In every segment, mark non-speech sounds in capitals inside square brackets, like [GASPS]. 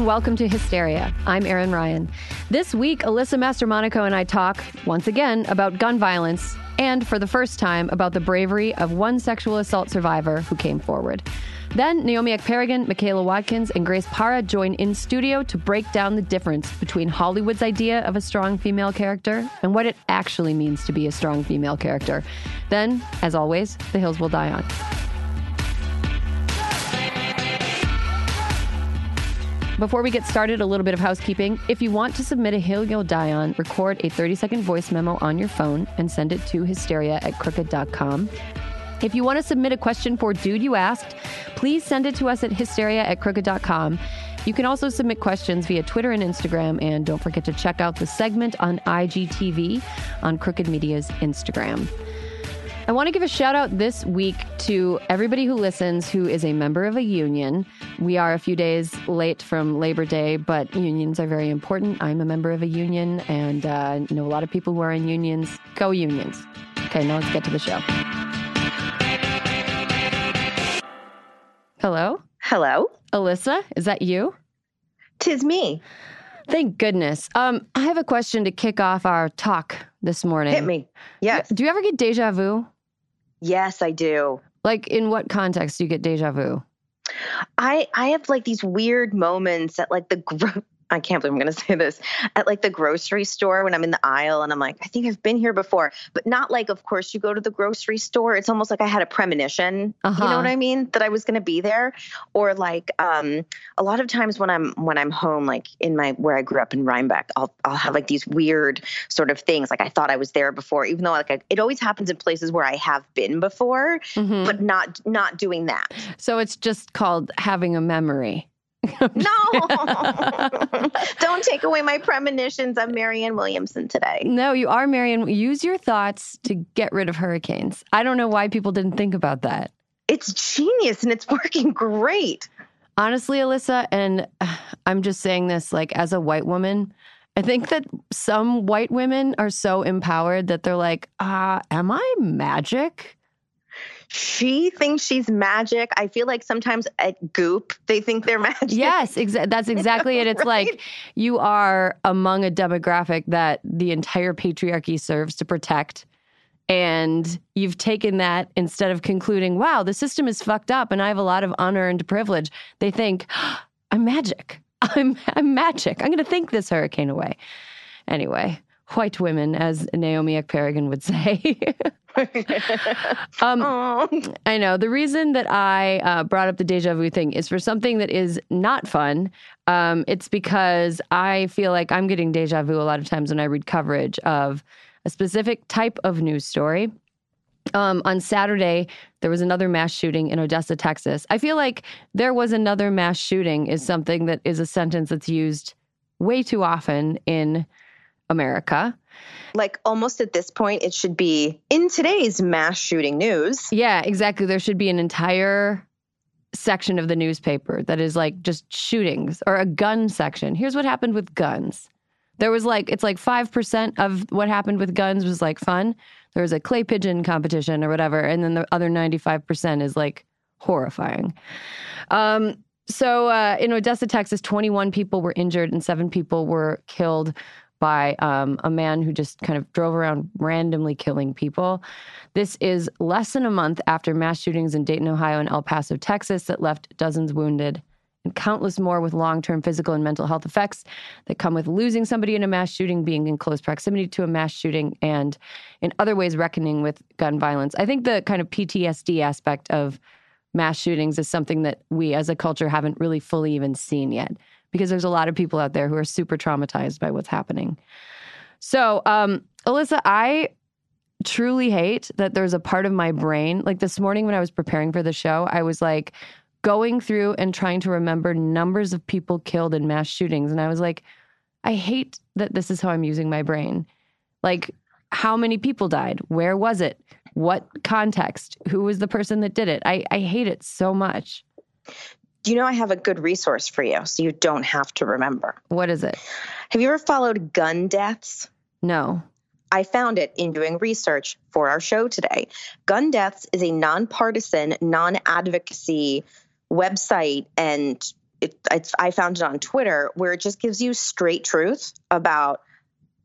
And welcome to Hysteria. I'm Erin Ryan. This week, Alyssa Mastromonaco and I talk once again about gun violence and, for the first time, about the bravery of one sexual assault survivor who came forward. Then, Naomi Ekperigin, Michaela Watkins, and Grace Parra join in studio to break down the difference between Hollywood's idea of a strong female character and what it actually means to be a strong female character. Then, as always, the hills will die on. Before we get started, a little bit of housekeeping. If you want to submit a Hill You'll Die On, record a 30 second voice memo on your phone and send it to hysteria at crooked.com. If you want to submit a question for Dude You Asked, please send it to us at hysteria at crooked.com. You can also submit questions via Twitter and Instagram, and don't forget to check out the segment on IGTV on Crooked Media's Instagram. I want to give a shout out this week to everybody who listens who is a member of a union. We are a few days late from Labor Day, but unions are very important. I'm a member of a union and uh, know a lot of people who are in unions. Go unions. Okay, now let's get to the show. Hello? Hello, Alyssa, is that you? tis me. Thank goodness. Um, I have a question to kick off our talk this morning. Hit me. Yes, Do you ever get deja vu? Yes, I do. Like, in what context do you get deja vu? I I have like these weird moments at like the gro- I can't believe I'm going [LAUGHS] to say this at like the grocery store when I'm in the aisle and I'm like I think I've been here before, but not like of course you go to the grocery store. It's almost like I had a premonition. Uh-huh. You know what I mean? That I was going to be there, or like um a lot of times when I'm when I'm home, like in my where I grew up in Rhinebeck, I'll I'll have like these weird sort of things. Like I thought I was there before, even though like I, it always happens in places where I have been before, Mhm. but not not doing that. So it's just called having a memory. No, [LAUGHS] [LAUGHS] don't take away my premonitions. I'm Marianne Williamson today. No, you are, Marianne. Use your thoughts to get rid of hurricanes. I don't know why people didn't think about that. It's genius and it's working great. Honestly, Alyssa, and I'm just saying this like as a white woman, I think that some white women are so empowered that they're like, uh, am I magic? She thinks she's magic. I feel like sometimes at Goop, they think they're [LAUGHS] magic. Yes, exa- that's [LAUGHS] exactly it. It's Right? like you are among a demographic that the entire patriarchy serves to protect. And you've taken that instead of concluding, wow, the system is fucked up and I have a lot of unearned privilege. They think, I'm magic. [LAUGHS] I'm, I'm magic. I'm going to think this hurricane away. Anyway, white women, as Naomi Ekperigin would say. [LAUGHS] um. I know. The reason that I uh, brought up the deja vu thing is for something that is not fun. Um, it's because I feel like I'm getting deja vu a lot of times when I read coverage of a specific type of news story. Um, on Saturday, there was another mass shooting in Odessa, Texas. I feel like there was another mass shooting is something that is a sentence that's used way too often in America. Like almost at this point, it should be in today's mass shooting news. Yeah, exactly. There should be an entire section of the newspaper that is like just shootings or a gun section. Here's what happened with guns. There was like, it's like 5% of what happened with guns was like fun. There was a clay pigeon competition or whatever. And then the other 95% is like horrifying. Um, so uh, in Odessa, Texas, 21 people were injured and seven people were killed by um, a man who just kind of drove around randomly killing people. This is less than a month after mass shootings in Dayton, Ohio, and El Paso, Texas, that left dozens wounded and countless more with long term physical and mental health effects that come with losing somebody in a mass shooting, being in close proximity to a mass shooting, and in other ways reckoning with gun violence. I think the kind of PTSD aspect of mass shootings is something that we as a culture haven't really fully even seen yet because there's a lot of people out there who are super traumatized by what's happening. So, um, Alyssa, I truly hate that there's a part of my brain, like this morning when I was preparing for the show, I was like going through and trying to remember numbers of people killed in mass shootings. And I was like, I hate that this is how I'm using my brain. Like, how many people died? Where was it? What context? Who was the person that did it? I, I hate it so much. Do you know I have a good resource for you so you don't have to remember? What is it? Have you ever followed gun deaths? No. I found it in doing research for our show today. Gun Deaths is a nonpartisan, non advocacy website, and it, I found it on Twitter where it just gives you straight truth about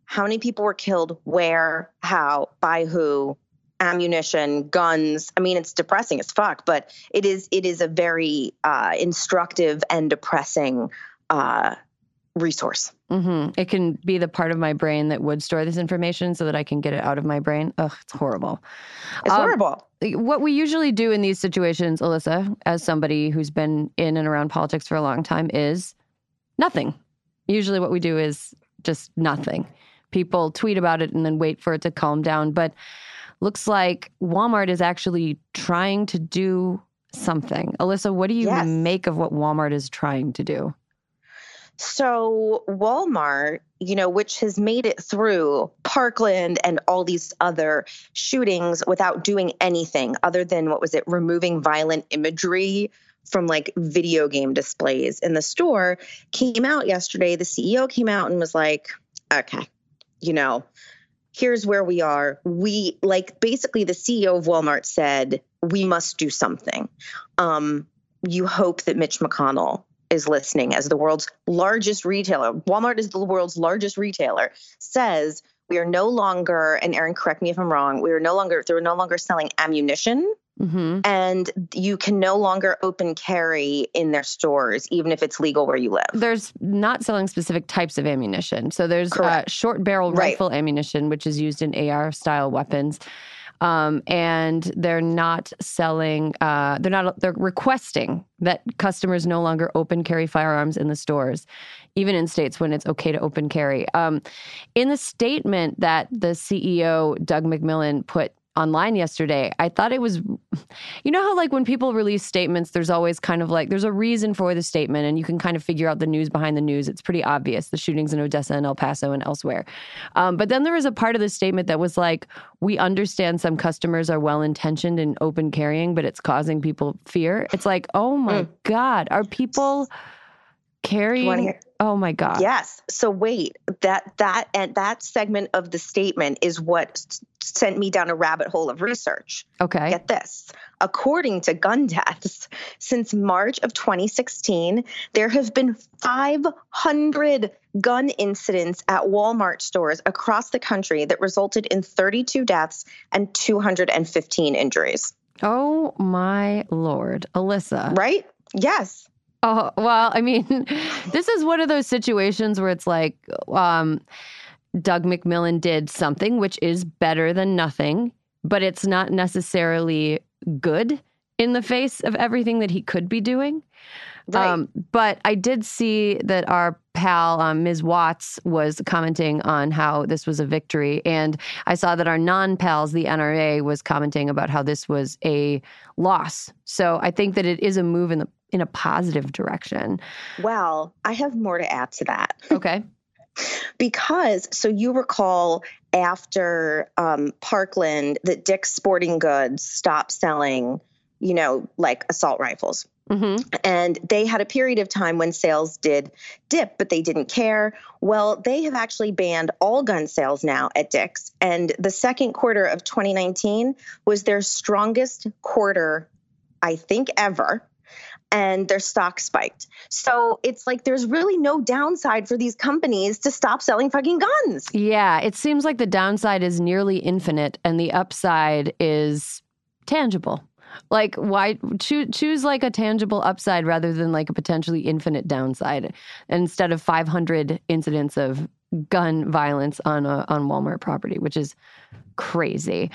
how many people were killed, where, how, by who, ammunition, guns. I mean, it's depressing as fuck, but it is it is a very uh, instructive and depressing uh, resource. Mm-hmm. It can be the part of my brain that would store this information so that I can get it out of my brain. Ugh, it's horrible. It's um, horrible. What we usually do in these situations, Alyssa, as somebody who's been in and around politics for a long time, is nothing. Usually, what we do is just nothing. People tweet about it and then wait for it to calm down. But looks like Walmart is actually trying to do something. Alyssa, what do you yes. make of what Walmart is trying to do? So, Walmart, you know, which has made it through Parkland and all these other shootings without doing anything other than what was it, removing violent imagery from like video game displays in the store, came out yesterday. The CEO came out and was like, okay, you know, here's where we are. We like basically the CEO of Walmart said, we must do something. Um, you hope that Mitch McConnell is listening as the world's largest retailer. Walmart is the world's largest retailer, says we are no longer, and Erin, correct me if I'm wrong, we are no longer, they're no longer selling ammunition. Mm-hmm. And you can no longer open carry in their stores, even if it's legal where you live. There's not selling specific types of ammunition. So there's uh, short barrel right. rifle ammunition, which is used in AR style weapons. Um, and they're not selling. Uh, they're not. They're requesting that customers no longer open carry firearms in the stores, even in states when it's okay to open carry. Um, in the statement that the CEO Doug McMillon put online yesterday. I thought it was, you know, how like when people release statements, there's always kind of like, there's a reason for the statement and you can kind of figure out the news behind the news. It's pretty obvious the shootings in Odessa and El Paso and elsewhere. Um, but then there was a part of the statement that was like, we understand some customers are well intentioned in open carrying, but it's causing people fear. It's like, oh my mm. God, are people carrying? Oh my god. Yes. So wait, that that and that segment of the statement is what sent me down a rabbit hole of research. Okay. Get this. According to gun [LAUGHS] deaths, since March of 2016, there have been 500 gun incidents at Walmart stores across the country that resulted in 32 deaths and 215 injuries. Oh my lord, Alyssa. Right? Yes. Oh, well, I mean, [LAUGHS] this is one of those situations where it's like um, Doug McMillon did something which is better than nothing, but it's not necessarily good in the face of everything that he could be doing. Right. Um, but I did see that our pal, um, Ms. Watts, was commenting on how this was a victory. And I saw that our non pals, the NRA, was commenting about how this was a loss. So I think that it is a move in the in a positive direction. Well, I have more to add to that. Okay. [LAUGHS] because, so you recall after um, Parkland that Dick's Sporting Goods stopped selling, you know, like assault rifles. Mm-hmm. And they had a period of time when sales did dip, but they didn't care. Well, they have actually banned all gun sales now at Dick's. And the second quarter of 2019 was their strongest quarter, I think, ever and their stock spiked. So it's like there's really no downside for these companies to stop selling fucking guns. Yeah, it seems like the downside is nearly infinite and the upside is tangible. Like why choose choose like a tangible upside rather than like a potentially infinite downside instead of 500 incidents of gun violence on a, on Walmart property, which is crazy.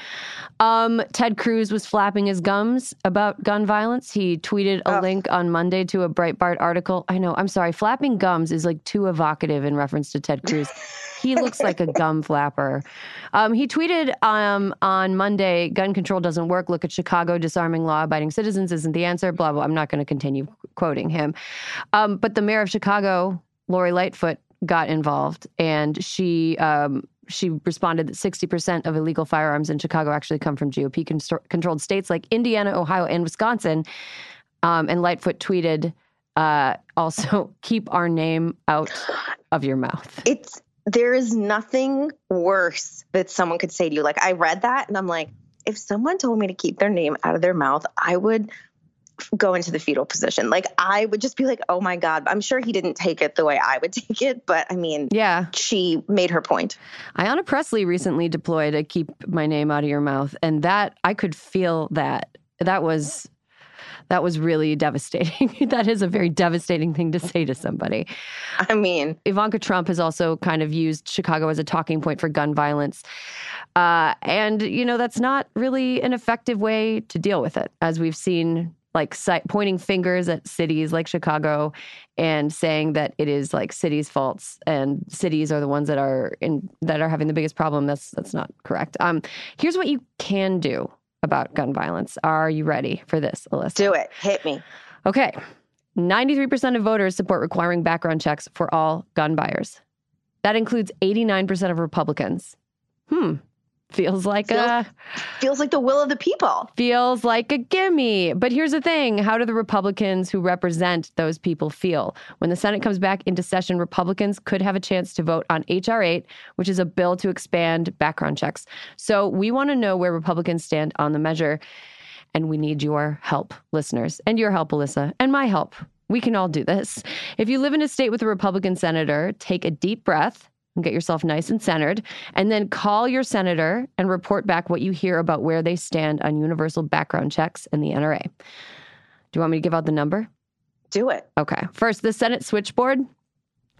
Um, Ted Cruz was flapping his gums about gun violence. He tweeted a oh. link on Monday to a Breitbart article. I know, I'm sorry, flapping gums is like too evocative in reference to Ted Cruz. [LAUGHS] he looks like a gum flapper. Um, he tweeted um, on Monday, gun control doesn't work. Look at Chicago, disarming law abiding citizens isn't the answer, blah, blah. I'm not going to continue quoting him. Um, but the mayor of Chicago, Lori Lightfoot, got involved and she um, she responded that 60% of illegal firearms in Chicago actually come from GOP controlled states like Indiana, Ohio, and Wisconsin. Um, and Lightfoot tweeted, uh, also, [LAUGHS] keep our name out of your mouth. It's there is nothing worse that someone could say to you. Like I read that and I'm like, if someone told me to keep their name out of their mouth, I would go into the fetal position. Like I would just be like, "Oh my god." I'm sure he didn't take it the way I would [LAUGHS] take it, but I mean, yeah. She made her point. Ayanna Pressley recently deployed a keep my name out of your mouth and that I could feel that. That was that was really [LAUGHS] devastating. [LAUGHS] that is a very devastating thing to say to somebody. I mean, Ivanka Trump has also kind of used Chicago as a talking point for gun violence. Uh, and, you know, that's not really an effective way to deal with it, as we've seen like pointing fingers at cities like Chicago and saying that it is like cities' faults and cities are the ones that are in that are having the biggest problem. That's that's not correct. Um, here's what you can do about gun violence. Are you ready for this, Alyssa? Do it. Hit me. Okay. 93% of voters support requiring background checks for all gun buyers. That includes 89% of Republicans. Hmm. Feels like feels, a feels like the will of the people. Feels like a gimme. But here's the thing: how do the Republicans who represent those people feel when the Senate comes back into session? Republicans could have a chance to vote on HR 8, which is a bill to expand background checks. So we want to know where Republicans stand on the measure, and we need your help, listeners, and your help, Alyssa, and my help. We can all do this. If you live in a state with a Republican senator, take a deep breath and get yourself nice and centered. And then call your senator and report back what you hear about where they stand on universal background checks and the NRA. Do you want me to give out the number? Do it. Okay. First, the Senate switchboard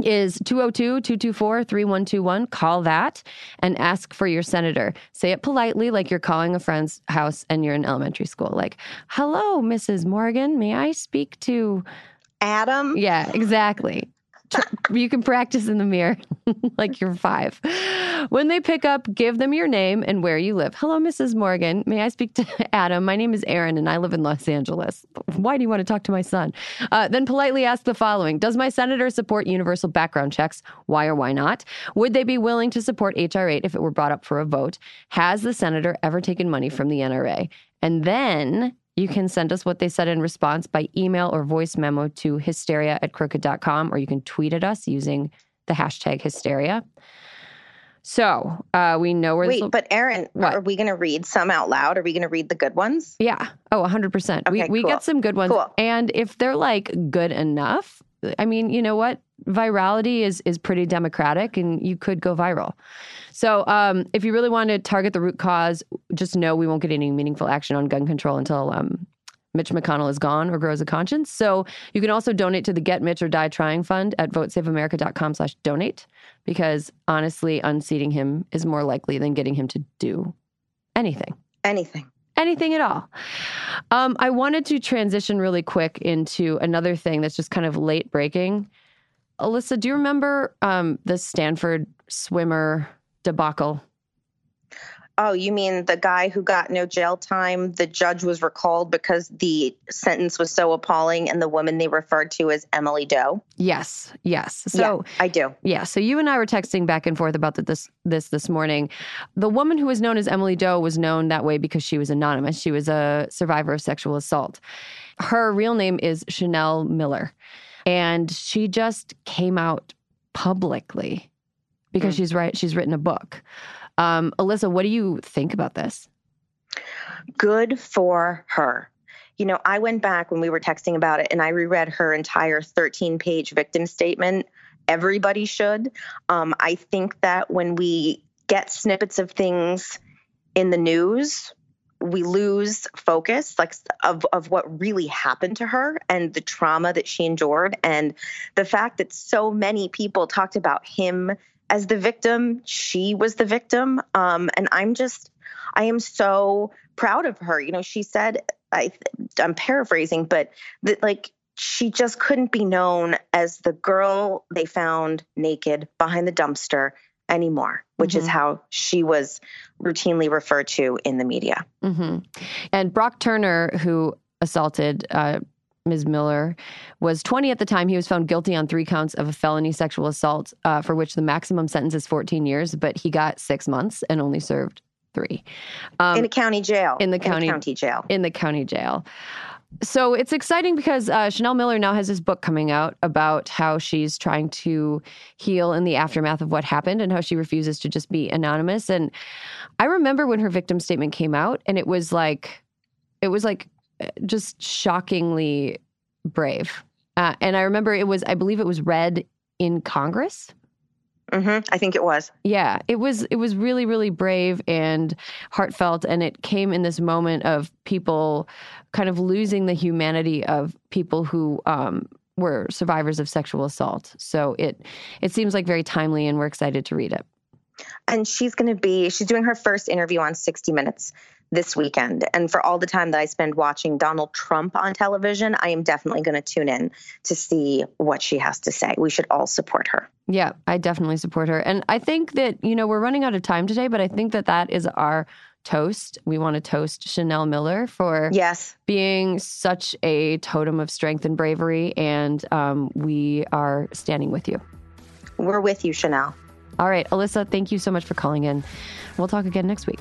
is 202 224 3121. Call that and ask for your senator. Say it politely, like you're calling a friend's house and you're in elementary school. Like, hello, Mrs. Morgan. May I speak to Adam? Yeah, exactly you can practice in the mirror [LAUGHS] like you're five. When they pick up, give them your name and where you live. Hello, Mrs. Morgan. May I speak to [LAUGHS] Adam? My name is Erin and I live in Los Angeles. Why do you want to talk to my son? Uh, then politely ask the following Does my senator support universal background checks? Why or why not? Would they be willing to support H.R. 8 if it were brought up for a vote? Has the senator ever taken money from the NRA? And then you can send us what they said in response by email or voice memo to hysteria at crooked.com, or you can tweet at us using the hashtag hysteria. So uh, we know where. Wait, but Erin, what? are we going to read some out loud? Are we going to read the good ones? Yeah. Oh, 100%. Okay, we, we cool. get some good ones. Cool. And if they're like good enough, I mean, you know what? Virality is is pretty democratic, and you could go viral. So, um, if you really want to target the root cause, just know we won't get any meaningful action on gun control until um, Mitch McConnell is gone or grows a conscience. So you can also donate to the Get Mitch or Die Trying Fund at votesaveamerica.com slash donate because honestly, unseating him is more likely than getting him to do anything. Anything. Anything at all. Um, I wanted to transition really quick into another thing that's just kind of late breaking. Alyssa, do you remember um, the Stanford swimmer debacle? Oh, you mean the guy who got no jail time? The judge was recalled because the sentence was so appalling, and the woman they referred to as Emily Doe. Yes, yes. So yeah, I do. Yeah. So you and I were texting back and forth about this this this morning. The woman who was known as Emily Doe was known that way because she was anonymous. She was a survivor of sexual assault. Her real name is Chanel Miller, and she just came out publicly because mm. she's right. She's written a book. Um, Alyssa, what do you think about this? Good for her. You know, I went back when we were texting about it and I reread her entire 13 page victim statement. Everybody should. Um, I think that when we get snippets of things in the news, we lose focus like of of what really happened to her and the trauma that she endured and the fact that so many people talked about him as the victim. She was the victim. Um, and I'm just, I am so proud of her. You know, she said, I, I'm paraphrasing, but that like she just couldn't be known as the girl they found naked behind the dumpster anymore, which mm-hmm. is how she was routinely referred to in the media. Mm-hmm. And Brock Turner, who assaulted uh, Ms. Miller was 20 at the time. He was found guilty on three counts of a felony sexual assault, uh, for which the maximum sentence is 14 years, but he got six months and only served three. Um, in a county jail. in the county- county jail. in the county jail. So it's exciting because uh, Chanel Miller now has this book coming out about how she's trying to heal in the aftermath of what happened and how she refuses to just be anonymous. And I remember when her victim statement came out, and it was like, it was like uh, just shockingly brave. Uh, and I remember it was, I believe it was read in Congress. Hmm I think it was. Yeah, it was it was really really brave and heartfelt and it came in this moment of people kind of losing the humanity of people who um, were survivors of sexual assault. So it it seems like very timely and we're excited to read it. and she's going to be she's doing her first interview on 60 minutes this weekend and for all the time that i spend watching donald trump on television i am definitely going to tune in to see what she has to say we should all support her Yeah, I definitely support her. And I think that, you know, we're running out of time today, but I think that that is our toast. We want to toast Chanel Miller for yes being such a totem of strength and bravery. And um, we are standing with you. we're with you chanel All right, Alyssa, thank you so much for calling in. We'll talk again next week.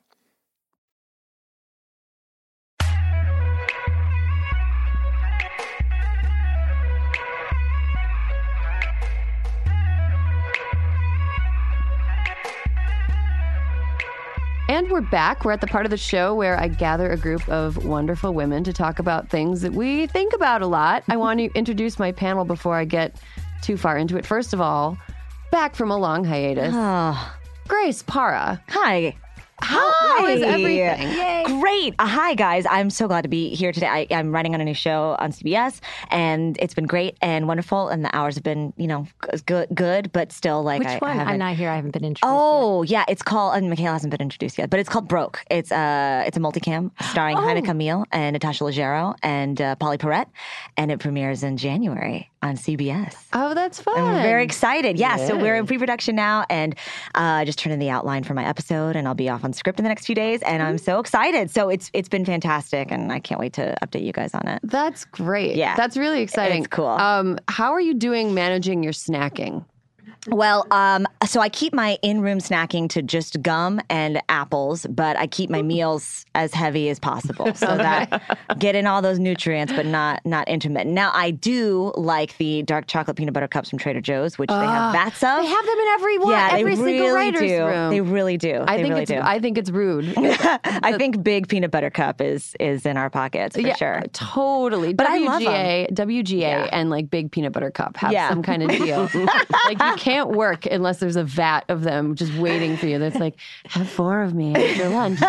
And we're back. We're at the part of the show where I gather a group of wonderful women to talk about things that we think about a lot. I want to [LAUGHS] introduce my panel before I get too far into it. First of all, back from a long hiatus, Oh, Grace Parra. hi. How, how is Hi. everything? Yay. Great. Uh, hi, guys. I'm so glad to be here today. I, I'm writing on a new show on CBS, and it's been great and wonderful. And the hours have been, you know, good, good, but still, like, Which I, I one? haven't- I'm not here. I haven't been introduced. Oh yeah, it's called. And Michaela hasn't been introduced yet, but it's called Broke. It's uh, it's a multicam starring [GASPS] Oh. Jaime Camil and Natasha Leggero and uh, Pauley Perrette, and it premieres in January on CBS. Oh, that's fun. I'm very excited. Yeah, so we're in pre-production now, and uh, I just turned in the outline for my episode, and I'll be off on script in the next few days, and I'm so excited. So it's it's been fantastic, and I can't wait to update you guys on it. That's great. Yeah. That's really exciting. It's cool. Um, how are you doing managing your snacking? Well, um, so I keep my in-room snacking to just gum and apples, but I keep my meals as heavy as possible [LAUGHS] so that get in all those nutrients, but not not intermittent. Now I do like the dark chocolate peanut butter cups from Trader Joe's, which they have vats of. Ah, They have them in every one, yeah, every they single really writer's do. room. They really do. I They think really it's do. I think it's rude. [LAUGHS] I think big peanut butter cup is is in our pockets for yeah, sure. totally. But I WGA, love 'em. WGA, and like big peanut butter cup have Yeah. some kind of deal. [LAUGHS] like you can't work unless there's a vat of them just waiting for you. That's like have four of me after lunch.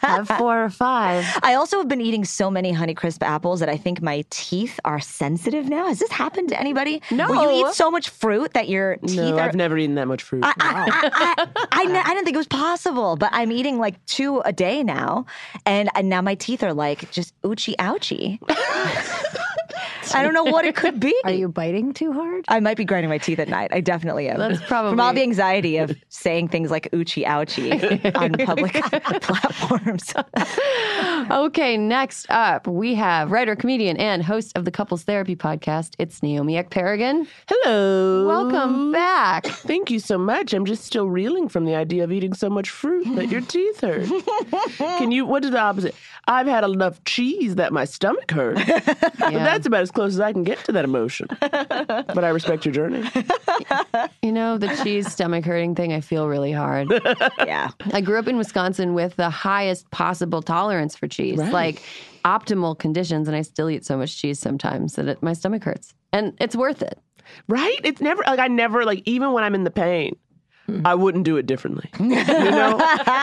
have four or five. I also have been eating so many Honeycrisp apples that I think my teeth are sensitive now. Has this happened to anybody? No. Where you eat so much fruit that your teeth No, are. I've never eaten that much fruit. I, I, I, I, I, I didn't think it was possible, but I'm eating like two a day now, and, and now my teeth are like just ouchie ouchie. [LAUGHS] [LAUGHS] I don't know what it could be. Are you biting too hard? I might be grinding my teeth at night. I definitely am. That's probably from all the anxiety of saying things like "oochie ouchie" [LAUGHS] on public [LAUGHS] platforms. Okay, next up we have writer, comedian, and host of the Couples Therapy Podcast. It's Naomi Ekperigin. Hello. Welcome back. Thank you so much. I'm just still reeling from the idea of eating so much fruit that your teeth hurt. Can you, what is the opposite? I've had enough cheese that my stomach hurts. But that's about as close as I can get to that emotion. but I respect your journey. [LAUGHS] You know, the cheese stomach hurting thing, I feel really hard. Yeah. I grew up in Wisconsin with the highest possible tolerance for cheese, like optimal conditions, and I still eat so much cheese sometimes that it, my stomach hurts. And it's worth it. Right? It's never, like, I never, like, even when I'm in the pain, Hmm. I wouldn't do it differently. [LAUGHS] You know?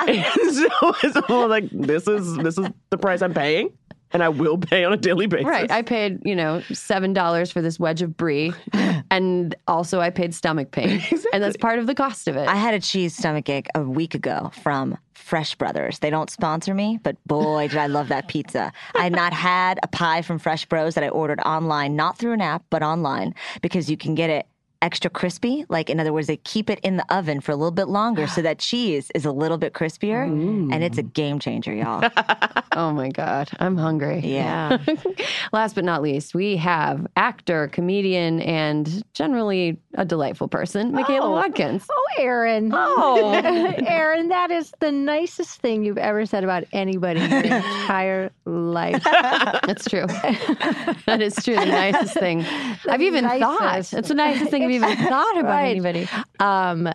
and so it's all like, this is, this is the price I'm paying. And I will pay on a daily basis. Right. I paid, you know, $7 for this wedge of brie, [LAUGHS] and also I paid stomach pain. And that's part of the cost of it. I had a cheese stomach ache a week ago from Fresh Brothers. They don't sponsor me, but boy, did I love that pizza. I had not had a pie from Fresh Bros that I ordered online, not through an app, but online, because you can get it extra crispy. Like, in other words, they keep it in the oven for a little bit longer so that [GASPS] cheese is a little bit crispier. And it's a mm. game changer, y'all. [LAUGHS] oh my God. I'm hungry. Yeah. [LAUGHS] Last but not least, we have actor, comedian, and generally a delightful person, Michaela oh. Watkins. Oh, Erin. Oh. [LAUGHS] Erin, that is the nicest thing you've ever said about anybody in your entire life. That's true. that is true. The nicest thing I've even thought. It's the nicest thing I've even [LAUGHS] thought about Right. anybody. Um,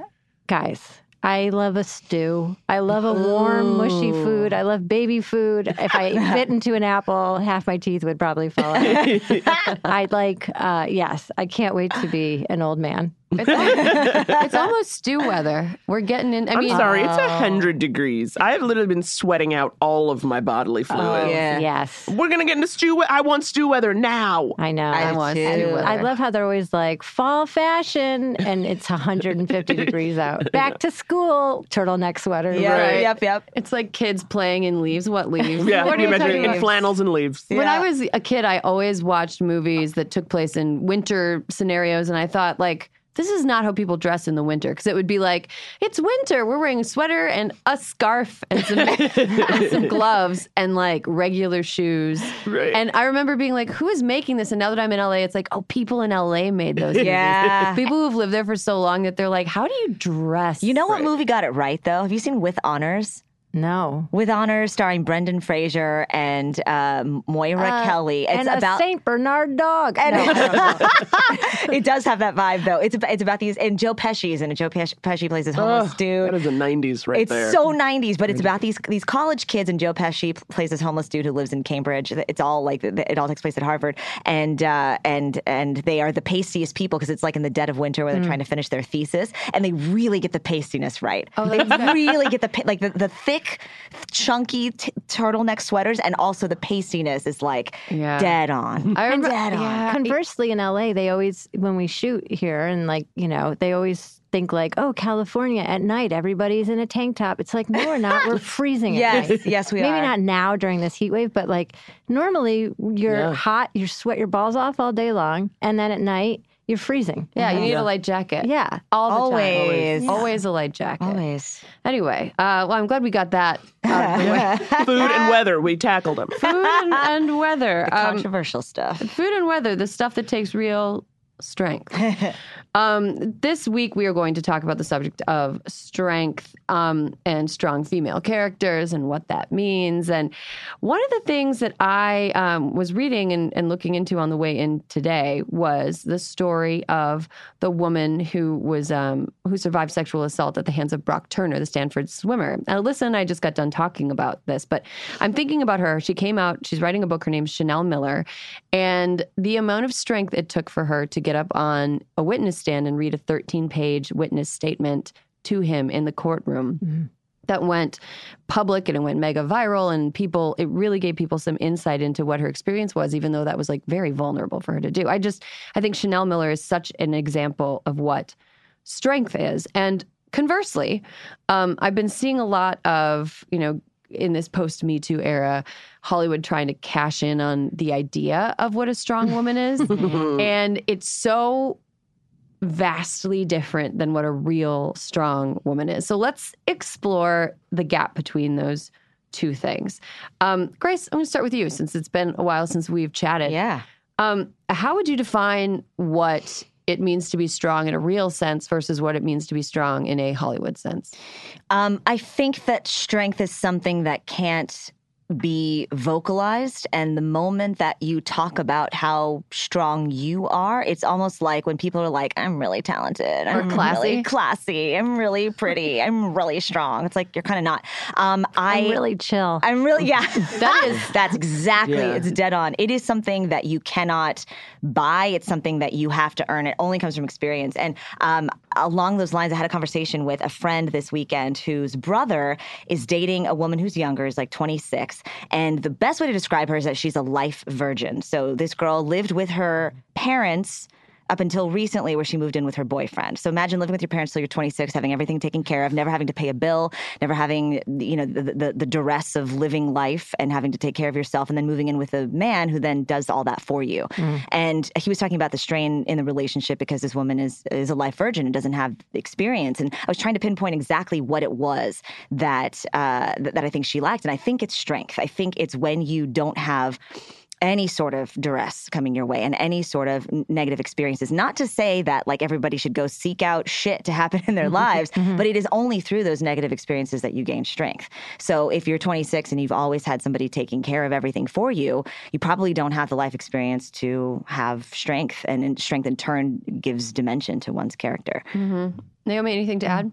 guys, I love a stew. I love a warm, mushy food. I love baby food. If I [LAUGHS] bit into an apple, half my teeth would probably fall out. [LAUGHS] I'd like, uh, yes, I can't wait to be an old man. It's almost, [LAUGHS] it's almost stew weather. We're getting in. I I'm mean, sorry, it's a oh. hundred degrees. I have literally been sweating out all of my bodily oh, fluids. yeah. Yes. We're gonna get into stew. we- I want stew weather now. I know. I want too. stew weather. I love how they're always like fall fashion and it's 150 [LAUGHS] degrees out. Back to school, turtleneck sweater. Yeah, Right. Yep, yep. It's like kids playing in leaves. What [LAUGHS] leaves? Yeah, what can you imagine talking in about? flannels and leaves? When I was a kid, I always watched movies that took place in winter scenarios, and I thought, like, this is not how people dress in the winter because it would be like, it's winter. We're wearing a sweater and a scarf and some, [LAUGHS] and some gloves and like regular shoes. Right. And I remember being like, who is making this? And now that I'm in LA, it's like, oh, people in LA made those. movies. Yeah. People who've lived there for so long that they're like, how do you dress? You know what movie got it right, though? Have you seen With Honors? No. With Honors, starring Brendan Fraser and um, Moira Kelly. It's and a about. Saint Bernard dog. No, I don't [LAUGHS] [LAUGHS] it does have that vibe, though. It's about, it's about these, and Joe Pesci's in it. Joe Pesci, Pesci plays this homeless Ugh, dude. that is the '90s right it's there. so 90s, but it's about these these college kids, and Joe Pesci plays this homeless dude who lives in Cambridge. It's all like it all takes place at Harvard, and uh, and and they are the pastiest people because it's like in the dead of winter where they're trying to finish their thesis, and they really get the pastiness right. they really get the like the, the thick, chunky t- turtleneck sweaters, and also the pastiness is like Yeah. dead on. [LAUGHS] I remember, dead on. yeah, Conversely, in LA, they always, when we shoot here, and like, you know, they always think like, oh, California at night, everybody's in a tank top. It's like, no, we're not. We're [LAUGHS] freezing at Yes, night. [LAUGHS] yes, we Maybe are. Maybe not now during this heat wave, but like normally you're Yeah. hot, you sweat your balls off all day long, and then at night you're freezing. yeah, you need a light jacket. Yeah. all the Always. time. Always a light jacket. Always. Anyway, uh, well, I'm glad we got that out of the way. [LAUGHS] Food and weather, we tackled them. Food and, and weather. [LAUGHS] Um, Controversial stuff. food and weather, the stuff that takes real strength. [LAUGHS] um, this week, we are going to talk about the subject of strength um, and strong female characters and what that means. And one of the things that I um, was reading and, and looking into on the way in today was the story of the woman who was um, who survived sexual assault at the hands of Brock Turner, the Stanford swimmer. And Alyssa and I just got done talking about this, but I'm thinking about her. She came out. She's writing a book. Her name's Chanel Miller, and the amount of strength it took for her to get up on a witness stand and read a 13 page witness statement to him in the courtroom. Mm-hmm. That went public and it went mega viral, and people, it really gave people some insight into what her experience was, even though that was like very vulnerable for her to do. I just, I think Chanel Miller is such an example of what strength is. And conversely, um, I've been seeing a lot of, you know, in this post Me Too era, Hollywood trying to cash in on the idea of what a strong woman is. [LAUGHS] and it's so vastly different than what a real strong woman is. So let's explore the gap between those two things. Um, Grace, I'm going to start with you since it's been a while since we've chatted. Yeah. Um, how would you define what it means to be strong in a real sense versus what it means to be strong in a Hollywood sense? Um, I think that strength is something that can't be vocalized. And the moment that you talk about how strong you are, it's almost like when people are like, I'm really talented. I'm classy. really classy. I'm really pretty. I'm really strong. It's like you're kind of not. Um, I, I'm really chill. I'm really, yeah. [LAUGHS] that is, [LAUGHS] that's exactly, yeah. it's dead on. It is something that you cannot buy. It's something that you have to earn. It only comes from experience. And um, along those lines, I had a conversation with a friend this weekend whose brother is dating a woman who's younger, is like 26. And the best way to describe her is that she's a life virgin. So this girl lived with her parents up until recently where she moved in with her boyfriend. So imagine living with your parents till you're 26, having everything taken care of, never having to pay a bill, never having you know the, the, the duress of living life and having to take care of yourself, and then moving in with a man who then does all that for you. Mm. And he was talking about the strain in the relationship because this woman is is a life virgin and doesn't have experience. And I was trying to pinpoint exactly what it was that uh, that I think she lacked, and I think it's strength. I think it's when you don't have any sort of duress coming your way and any sort of negative experiences. Not to say that like everybody should go seek out shit to happen in their mm-hmm. lives, mm-hmm. but it is only through those negative experiences that you gain strength. So if you're 26 and you've always had somebody taking care of everything for you, you probably don't have the life experience to have strength, and strength in turn gives dimension to one's character. Mm-hmm. Naomi, anything to add?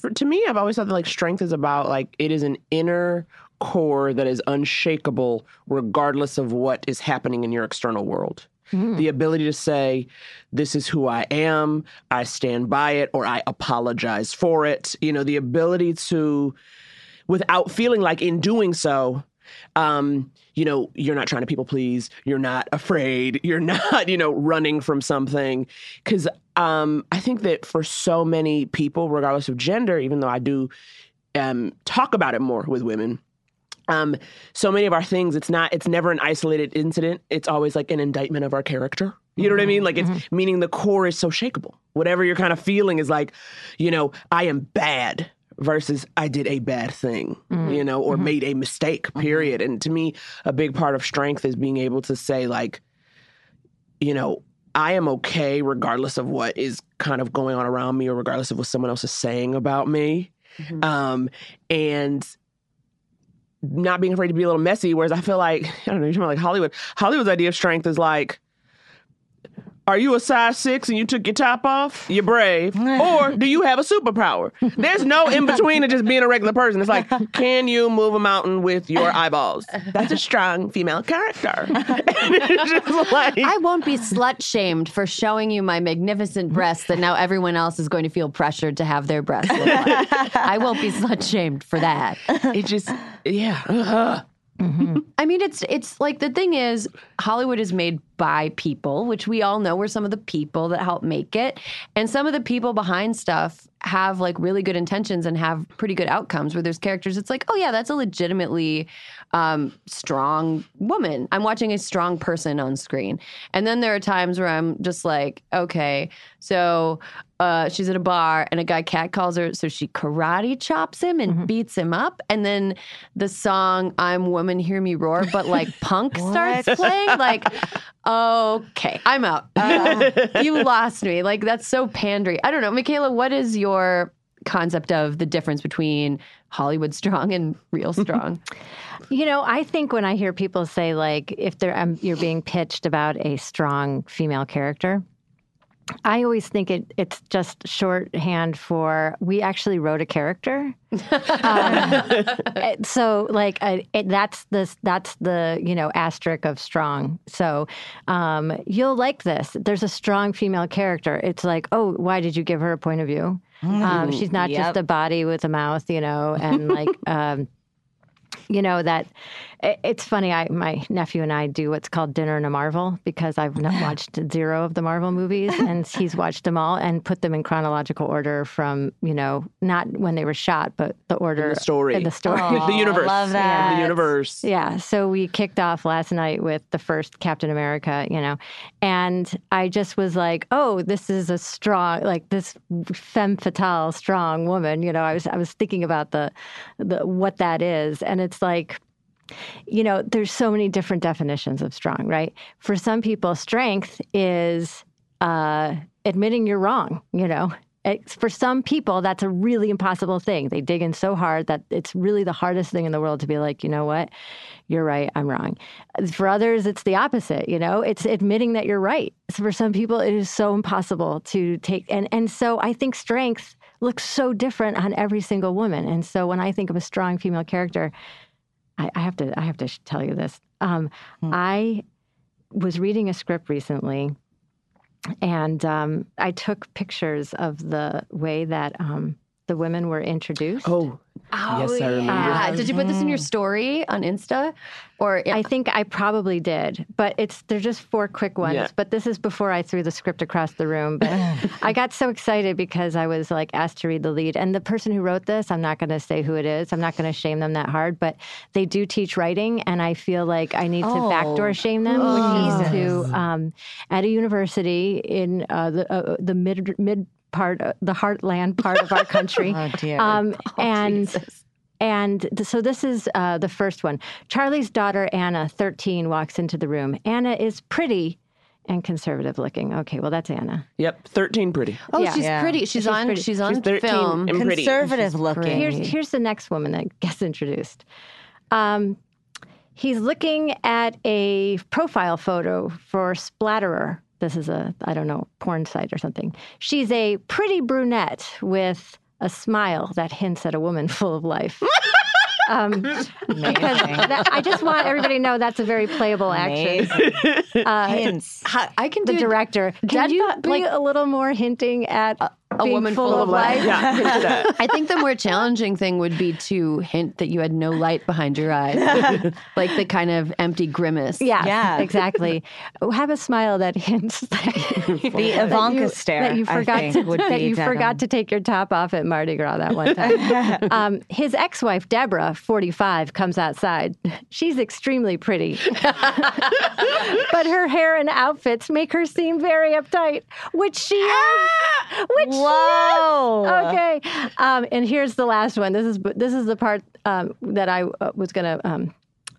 For, to me, I've always thought that like strength is about like it is an inner core that is unshakable regardless of what is happening in your external world. Mm. The ability to say, This is who I am, I stand by it, or I apologize for it. You know, the ability to, without feeling like in doing so, um, you know, you're not trying to people please, you're not afraid, you're [LAUGHS] not, you know, running from something. Because um, I think that for so many people, regardless of gender, even though I do um, talk about it more with women, um, so many of our things, it's not, it's never an isolated incident. It's always like an indictment of our character. You know what I mean? Like it's mm-hmm. meaning the core is so shakable. Whatever you're kind of feeling is like, you know, I am bad versus I did a bad thing, mm-hmm. you know, or mm-hmm. made a mistake, mm-hmm. period. And to me, a big part of strength is being able to say, like, you know, I am okay regardless of what is kind of going on around me or regardless of what someone else is saying about me. Mm-hmm. Um, and not being afraid to be a little messy. Whereas I feel like, [LAUGHS] I don't know, you're talking about like Hollywood. Hollywood's idea of strength is like, are you a size six and you took your top off? You're brave. [LAUGHS] or do you have a superpower? There's no in between of just being a regular person. It's like, can you move a mountain with your [LAUGHS] eyeballs? That's a strong female character. [LAUGHS] like, I won't be slut shamed for showing you my magnificent breasts that now everyone else is going to feel pressured to have their breasts. I won't be slut shamed for that. It just, yeah. Uh-huh. Mm-hmm. I mean, it's it's like the thing is, Hollywood is made by people, which we all know were some of the people that help make it, and some of the people behind stuff have like really good intentions and have pretty good outcomes. Where there's characters, it's like, oh yeah, that's a legitimately um, strong woman. I'm watching a strong person on screen, and then there are times where I'm just like, okay, so uh, she's at a bar and a guy cat calls her, so she karate chops him and mm-hmm. beats him up. And then the song "I'm Woman, Hear Me Roar," but like [LAUGHS] punk starts playing. Like, Okay, I'm out. [LAUGHS] Uh, you lost me. Like that's so pandery. I don't know, Michaela. What is your concept of the difference between Hollywood strong and real [LAUGHS] strong? You know, I think when I hear people say like if they're um, you're being pitched about a strong female character, I always think it it's just shorthand for we actually wrote a character. um, [LAUGHS] so like uh, it, that's the that's the you know asterisk of strong. So um, you'll like this. There's a strong female character. It's like oh why did you give her a point of view? Um, she's not Yep. just a body with a mouth, you know, and like. [LAUGHS] Um, you know that it- it's funny i my nephew and i do what's called dinner in a marvel because i've not [LAUGHS] watched zero of the marvel movies [LAUGHS] and he's watched them all and put them in chronological order from you know not when they were shot but the order the story. in the story Oh, the universe. love that. The universe. yeah, so we kicked off last night with the first Captain America, you know, and I just was like, "Oh, this is a strong, like this femme fatale, strong woman." You know, I was I was thinking about the the what that is, and it's like, you know, there's so many different definitions of strong, right? For some people, strength is uh, admitting you're wrong. You know, it's, for some people, that's a really impossible thing. They dig in so hard that it's really the hardest thing in the world to be like, you know what, you're right, I'm wrong. For others, it's the opposite. You know, it's admitting that you're right. So for some people, it is so impossible to take, and and so I think strength looks so different on every single woman. And so when I think of a strong female character, I, I have to I have to tell you this. Um, I was reading a script recently, and um, I took pictures of the way that um, the women were introduced. Oh, yes, I remember. Yeah. Did you put this in your story on Insta? Or I think I probably did, but it's they're just four quick ones. Yeah. But this is before I threw the script across the room. But [LAUGHS] I got so excited because I was like asked to read the lead, and the person who wrote this, I'm not going to say who it is. I'm not going to shame them that hard, but they do teach writing, and I feel like I need to Oh. backdoor shame them, which is to um, at a university in uh, the uh, the mid mid part, uh, the heartland part of our country. [LAUGHS] Oh dear. Um, and and so this is uh, the first one. Charlie's daughter Anna, 13, walks into the room. Anna is pretty and conservative looking. Okay, well that's Anna. Yep, 13 pretty. oh, yeah. she's Yeah. pretty. She's, She's on. pretty. She's on She's 13 film. and pretty. Conservative looking. Here's here's the next woman that gets introduced. Um, he's looking at a profile photo for Splatterer. This is a I don't know porn site or something. She's a pretty brunette with a smile that hints at a woman [LAUGHS] full of life. Um, because that, I just want everybody to know that's a very playable action. Uh, Hints. I, I can the do director. Can Dead you thought, be like- a little more hinting at a woman full, of life? Yeah, hint that. [LAUGHS] I think the more challenging thing would be to hint that you had no light behind your eyes, [LAUGHS] like the kind of empty grimace. Yeah, Yeah. exactly. [LAUGHS] Have a smile that hints that, The Ivanka you, stare. that you forgot to would that you denim. forgot to take your top off at Mardi Gras that one time. um, his ex-wife Deborah, forty-five, comes outside. She's extremely pretty, but her hair and outfits make her seem very uptight, which she is. Which she is. Whoa. Okay. Um, and here's the last one. This is this is the part um, that I uh, was gonna. Um,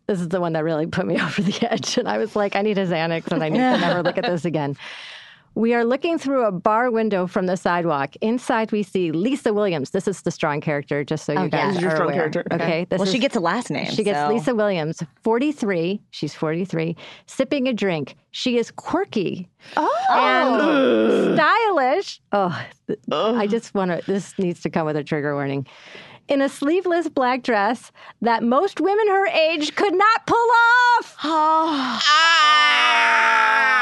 this is the one that really put me [LAUGHS] over the edge, and I was like, I need a Xanax, and I need to never look at this again. We are looking through a bar window from the sidewalk. Inside, we see Lisa Williams. This is the strong character, just so oh, you Okay. guys This is your are strong aware. character. Okay. Okay. This Well, is, she gets a last name. she gets so- Lisa Williams, 43. She's 43, sipping a drink. She is quirky oh. and stylish. Oh, th- I just want to, this needs to come with a trigger warning. In a sleeveless black dress that most women her age could not pull off. oh [SIGHS]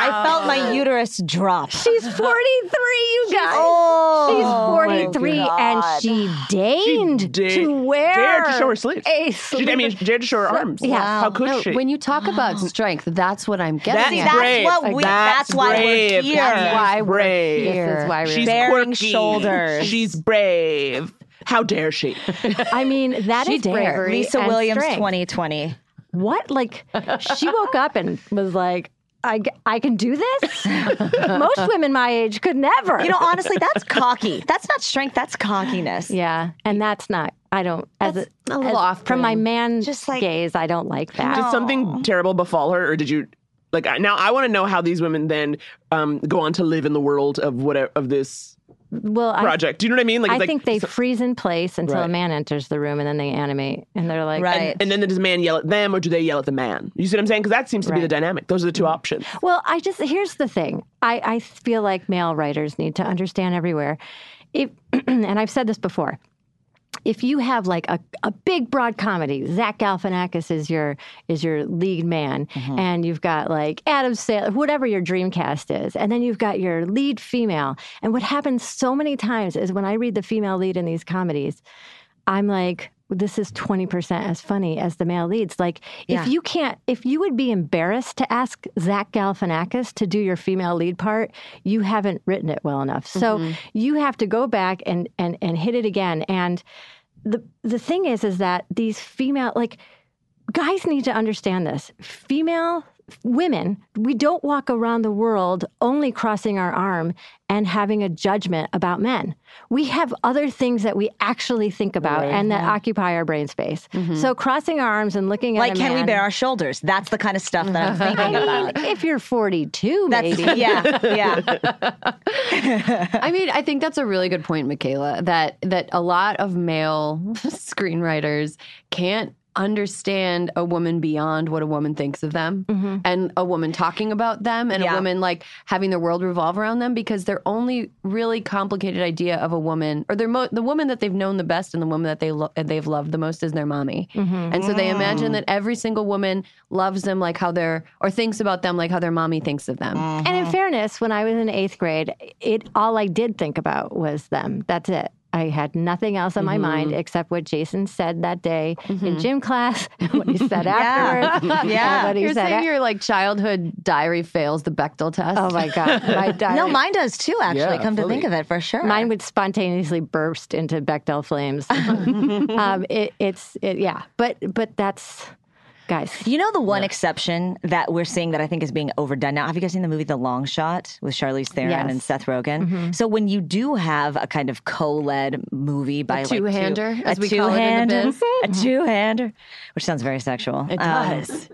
I felt my uterus drop. She's 43, you guys. Oh, She's 43 and she deigned da- to wear dared to show her sleeves. A She, I mean, sleeve- dared to show her arms. Yeah. How could No, she? when you talk about strength, that's what I'm getting That's See, at. that's brave. what we. That's That's, why we're here. That's why we're brave. This here. is why we're She's Bearing quirky. shoulders. She's brave. How dare she? I mean, that She is dared. bravery. Lisa and Williams, strength. 2020. What? Like, she woke up and was like, I, I can do this? [LAUGHS] Most women my age could never. You know, honestly, that's cocky. That's not strength. That's cockiness. yeah. And that's not, I don't, as a, a little as- from my man Just like- gaze, I don't like that. Did something terrible befall her, or did you Like now, I want to know how these women then um, go on to live in the world of whatever of this Well, I, project. Do you know what I mean? Like, I like- think they freeze in place until a man enters the room and then they animate and they're like, Right. And then does the man yell at them or do they yell at the man? You see what I'm saying? Because that seems to be the dynamic. Those are the two mm-hmm. options. Well, I just here's the thing. I, I feel like male writers need to understand everywhere. If [CLEARS THROAT] and I've said this before. If you have like a, a big broad comedy, Zach Galifianakis is your is your lead man, mm-hmm. and you've got like Adam Sandler, whatever your dream cast is, and then you've got your lead female. And what happens so many times is when I read the female lead in these comedies, I'm like, this is 20% as funny as the male leads. Like, Yeah. if you can't, if you would be embarrassed to ask Zach Galifianakis to do your female lead part, you haven't written it well enough. So mm-hmm. you have to go back and, and, and hit it again. And the, the thing is, is that these female, like, guys need to understand this. Female women, we don't walk around the world only crossing our arm and having a judgment about men. We have other things that we actually think about and that occupy our brain space. Mm-hmm. So crossing our arms and looking Like, at a can we man- bear our shoulders? That's the kind of stuff that I'm [LAUGHS] thinking about. if you're 42, That's maybe. yeah, yeah. [LAUGHS] I mean, I think that's a really good point, Michaela. That that a lot of male [LAUGHS] screenwriters can't understand a woman beyond what a woman thinks of them mm-hmm. and a woman talking about them and Yeah. a woman like having their world revolve around them because their only really complicated idea of a woman or their mo- the woman that they've known the best and the woman that they lo- they've loved the most is their mommy mm-hmm. and so they mm. imagine that every single woman loves them like how their or thinks about them like how their mommy thinks of them And in mm-hmm. fairness, when I was in eighth grade, it all I did think about was them. That's it. I had nothing else on my mind except what Jason said that day in gym class, [LAUGHS] what he said afterwards. [LAUGHS] Yeah. and what he You're said saying a- your like childhood diary fails the Bechdel test. Oh my god! [LAUGHS] My diary, No, mine does too. Actually, Yeah, come to think of it, for sure. Mine would spontaneously burst into Bechdel flames. um, it, it's it, yeah, but but that's guys. You know the one exception that we're seeing that I think is being overdone now. Have you guys seen the movie The Long Shot with Charlize Theron Yes. and Seth Rogen? Mm-hmm. So when you do have a kind of co-led movie by like two- two-hander, as a we call it in the two-hander, biz. a two-hander, which sounds very sexual. It um, does.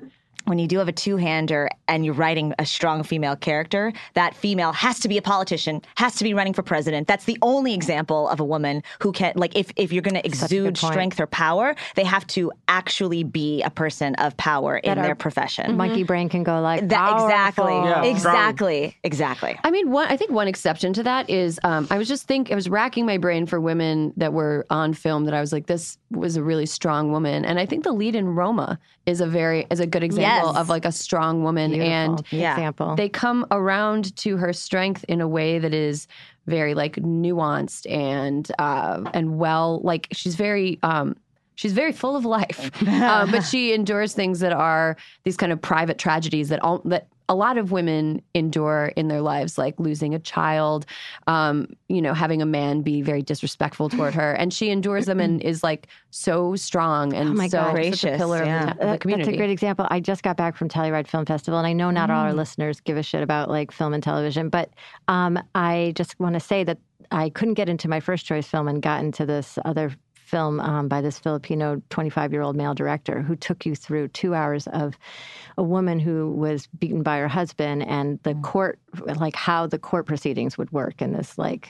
When you do have a two-hander and you're writing a strong female character, that female has to be a politician, has to be running for president. That's the only example of a woman who can like if if you're going to exude strength or power, they have to actually be a person of power in our their profession. Monkey brain can go like That, exactly, powerful. Yeah, strong. exactly, exactly. I mean, one. I think one exception to that is um, I was just think I was racking my brain for women that were on film that I was like, this was a really strong woman, and I think the lead in Roma is a very is a good example Yes. Of like a strong woman, and Yeah. example. they come around to her strength in a way that is very like nuanced and uh, and well like she's very um, she's very full of life uh, [LAUGHS] but she endures things that are these kind of private tragedies that all that a lot of women endure in their lives like losing a child um, you know having a man be very disrespectful toward her and she endures them and is like so strong and Oh my so God. Gracious, pillar yeah. of, the, of the community That's a great example. I just got back from Telluride Film Festival, and I know not all our listeners give a shit about like film and television, but um, I just want to say that I couldn't get into my first choice film and got into this other film um, by this Filipino 25 year old male director who took you through two hours of a woman who was beaten by her husband and the court, like how the court proceedings would work in this like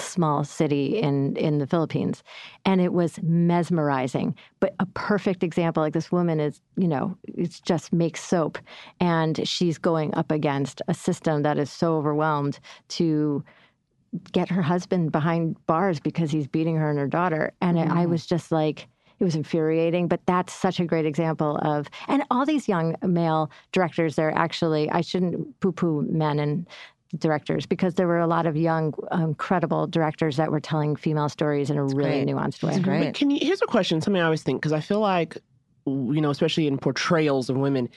small city in in the Philippines. And it was mesmerizing but a perfect example like this woman is you know it's just makes soap and she's going up against a system that is so overwhelmed to get her husband behind bars because he's beating her and her daughter and I- I was just like it was infuriating but that's such a great example of and all these young male directors they're actually i shouldn't poo-poo men and directors because there were a lot of young incredible directors that were telling female stories in a really great. nuanced way That's great. But can you? Here's a question. Something I always think because I feel like, you know, especially in portrayals of women,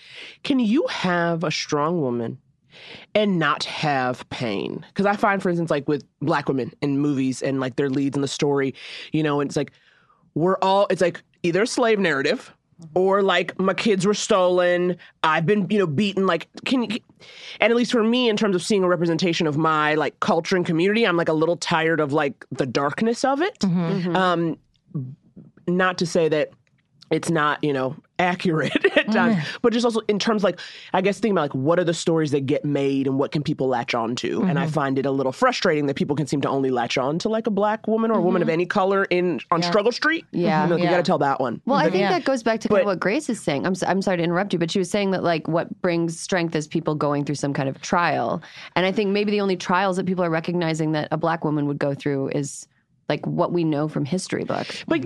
can you have a strong woman and not have pain? Because I find, for instance, like with black women in movies and like their leads in the story, you know, and it's like we're all. It's like either a slave narrative. Mm-hmm. Or like my kids were stolen. I've been, you know, beaten. Like, can you? And at least for me, in terms of seeing a representation of my like culture and community, I'm like a little tired of like the darkness of it. Mm-hmm. Mm-hmm. Um, not to say that it's not, you know, accurate [LAUGHS] at times, mm-hmm. but just also in terms like I guess thinking about like what are the stories that get made and what can people latch on to, and I mm-hmm. find it a little frustrating that people can seem to only latch on to like a black woman or a woman of mm-hmm. any color in on Struggle Street. Yeah. you, know, you gotta tell that one. Well, I think Yeah. that goes back to kind of what Grace is saying. I'm, s- I'm sorry to interrupt you, but she was saying that like what brings strength is people going through some kind of trial. And I think maybe the only trials that people are recognizing that a black woman would go through is like what we know from history books. But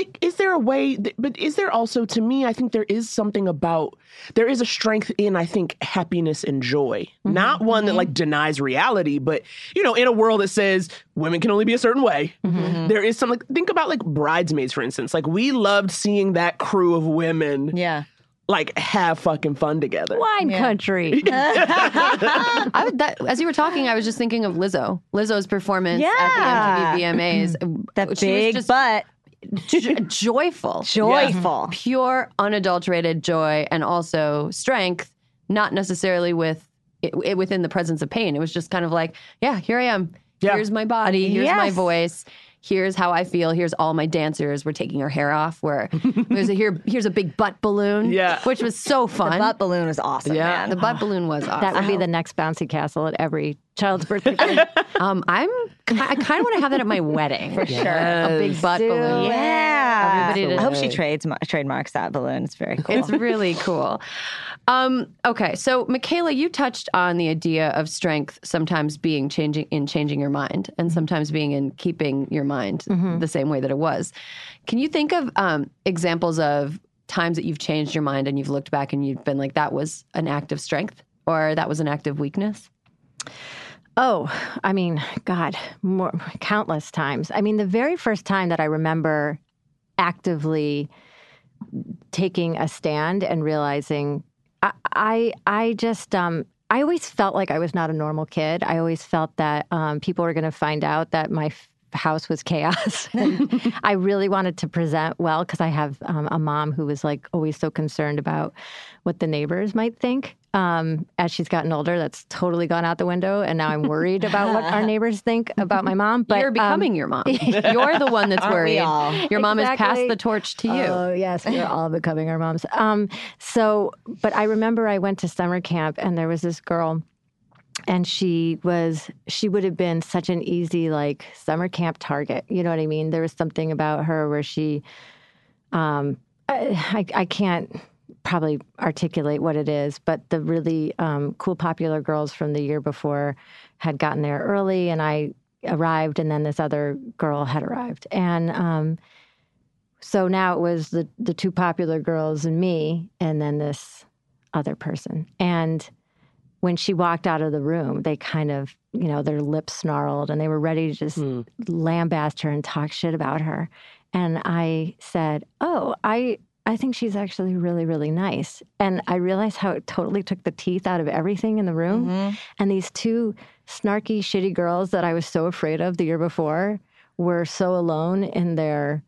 I, is there a way? That, but is there also, to me, I think there is something about there is a strength in I think happiness and joy, mm-hmm, not one that mm-hmm. like denies reality, but you know, in a world that says women can only be a certain way, mm-hmm, there is some like think about like bridesmaids, for instance. Like we loved seeing that crew of women Yeah. like have fucking fun together. Wine country. [LAUGHS] [LAUGHS] I would, that, as you were talking, I was just thinking of Lizzo. Lizzo's performance Yeah. at the MTV VMAs. That she was big just butt. Jo- joyful. Joyful. pure unadulterated joy and also strength not necessarily with it, it- within the presence of pain it was just kind of like yeah here i am Yeah. here's my body here's my voice here's how i feel here's all my dancers we're taking our hair off where [LAUGHS] there's a here here's a big butt balloon Yeah. which was so fun The butt balloon is awesome, Yeah. man. the butt balloon was awesome That would be the next bouncy castle at every child's birthday [LAUGHS] party. um i'm i kind of want to have that at my wedding for sure a big butt Do balloon yeah. Everybody I hope she to- trades trademarks that balloon. It's very cool. It's really cool. Um, okay, so Michaela, you touched on the idea of strength sometimes being changing in changing your mind, and sometimes being in keeping your mind the same way that it was. Can you think of um, examples of times that you've changed your mind and you've looked back and you've been like, that was an act of strength or that was an act of weakness? Oh, I mean, God, more countless times. I mean, the very first time that I remember actively taking a stand and realizing I I, I just um I always felt like I was not a normal kid. I always felt that um, people were going to find out that my f- house was chaos. [LAUGHS] [LAUGHS] I really wanted to present well because I have um, a mom who was like always so concerned about what the neighbors might think. Um, as she's gotten older, that's totally gone out the window, and now I'm worried about what our [LAUGHS] neighbors think about my mom. But You're um, becoming your mom. [LAUGHS] You're the one that's worried. all? Your mom has passed the torch to you. Oh yes, we're all becoming our moms. Um, so, but I remember I went to summer camp and there was this girl, and she was she would have been such an easy like summer camp target. You know what I mean? There was something about her where she, um, I I can't probably articulate what it is, but the really um, cool popular girls from the year before had gotten there early, and I arrived, and then this other girl had arrived, and um, so now it was the the two popular girls and me, and then this other person. And when she walked out of the room, they kind of, you know, their lips snarled and they were ready to just lambast her and talk shit about her. And I said, "Oh, I I think she's actually really really nice." And I realized how it totally took the teeth out of everything in the room. Mm-hmm. And these two snarky shitty girls that I was so afraid of the year before were so alone in their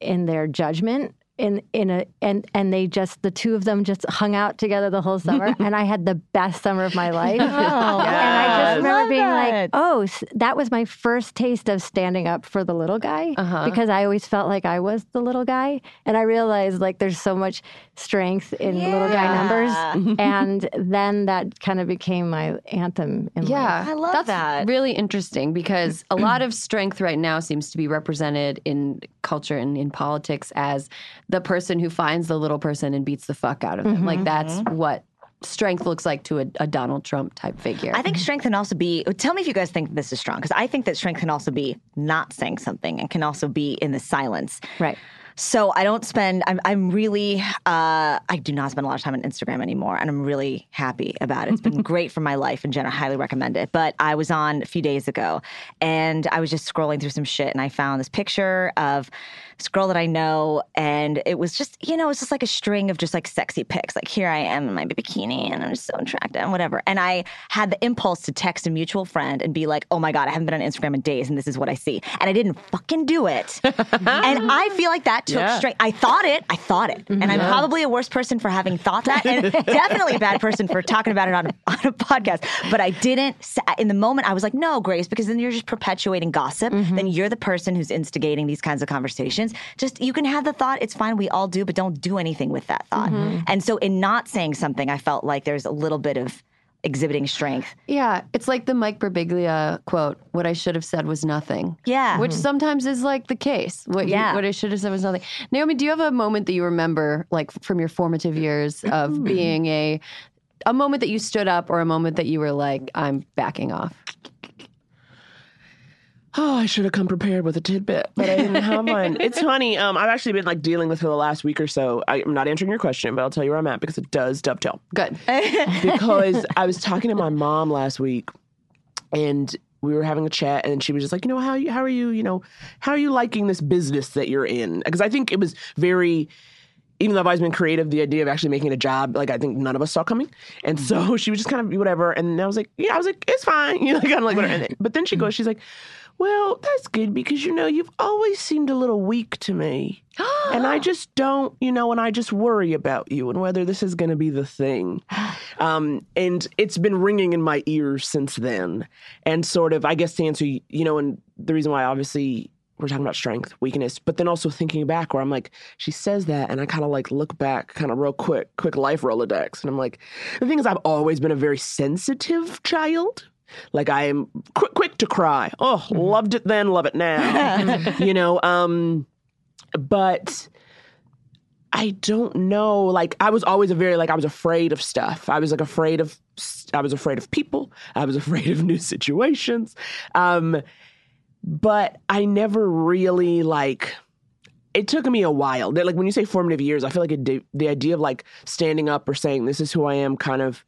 in their judgment in in a and and they just the two of them just hung out together the whole summer [LAUGHS] and I had the best summer of my life. [LAUGHS] Oh, And I just remember Love being that. like, "Oh, that was my first taste of standing up for the little guy Uh-huh. because I always felt like I was the little guy." And I realized like there's so much strength in little guy numbers [LAUGHS] and then that kind of became my anthem in life. Yeah, I love that's that. Really interesting because a lot of [CLEARS THROAT] strength right now seems to be represented in culture and in politics as the person who finds the little person and beats the fuck out of them. Like that's what strength looks like to a, a Donald Trump type figure. I think strength can also be. Tell me if you guys think this is strong, because I think that strength can also be not saying something and can also be in the silence. Right. So I don't spend. I'm. I'm really. Uh, I do not spend a lot of time on Instagram anymore, and I'm really happy about it. It's been [LAUGHS] great for my life and general. I highly recommend it. But I was on a few days ago, and I was just scrolling through some shit, and I found this picture of this girl that I know, and it was just, you know, it's just like a string of just like sexy pics. Like here I am in my bikini, and I'm just so attractive, and whatever. And I had the impulse to text a mutual friend and be like, "Oh my god, I haven't been on Instagram in days, and this is what I see," and I didn't fucking do it. [LAUGHS] and I feel like that took Yeah. strength. I thought it. I thought it, and I'm probably a worse person for having thought that, and [LAUGHS] definitely a bad person for talking about it on on a podcast. But I didn't. In the moment, I was like, "No, Grace," because then you're just perpetuating gossip. Mm-hmm. Then you're the person who's instigating these kinds of conversations. Just you can have the thought. It's fine. We all do, but don't do anything with that thought. Mm-hmm. And so, in not saying something, I felt like there's a little bit of exhibiting strength. Yeah, it's like the Mike Birbiglia quote, what I should have said was nothing. Yeah. Which mm-hmm. sometimes is like the case. What, you- what I should have said was nothing. Naomi, do you have a moment that you remember, like from your formative years of mm-hmm. being a, a moment that you stood up or a moment that you were like, I'm backing off? Oh, I should have come prepared with a tidbit, but I didn't have one. [LAUGHS] It's funny. Um, I've actually been like dealing with for the last week or so. I, I'm not answering your question, but I'll tell you where I'm at because it does dovetail. Good. [LAUGHS] because I was talking to my mom last week and we were having a chat and she was just like, you know, how you, how are you, you know, how are you liking this business that you're in? Because I think it was very even though I've always been creative, the idea of actually making a job, like I think none of us saw coming. And so [LAUGHS] she was just kind of whatever. And I was like, yeah, I was like, it's fine. You know, kind of like whatever. And then- but then she goes, she's like, well, that's good because you know, you've always seemed a little weak to me. and I [GASPS] just don't, you know, and I just worry about you and whether this is going to be the thing. [SIGHS] Um, and it's been ringing in my ears since then. And sort of, I guess to answer, you you know, and the reason why obviously we're talking about strength, weakness, but then also thinking back where I'm like, she says that, and I kind of like look back, kind of real quick, quick life Rolodex. And I'm like, the thing is, I've always been a very sensitive child. Like I am quick, quick to cry. Oh, loved it then, love it now. [LAUGHS] you know, um, but I don't know. Like I was always a very like I was afraid of stuff. I was like afraid of I was afraid of people. I was [LAUGHS] afraid of new situations. Um, but I never really like. It took me a while. That, Like when you say formative years, I feel like it, the idea of like standing up or saying this is who I am, kind of,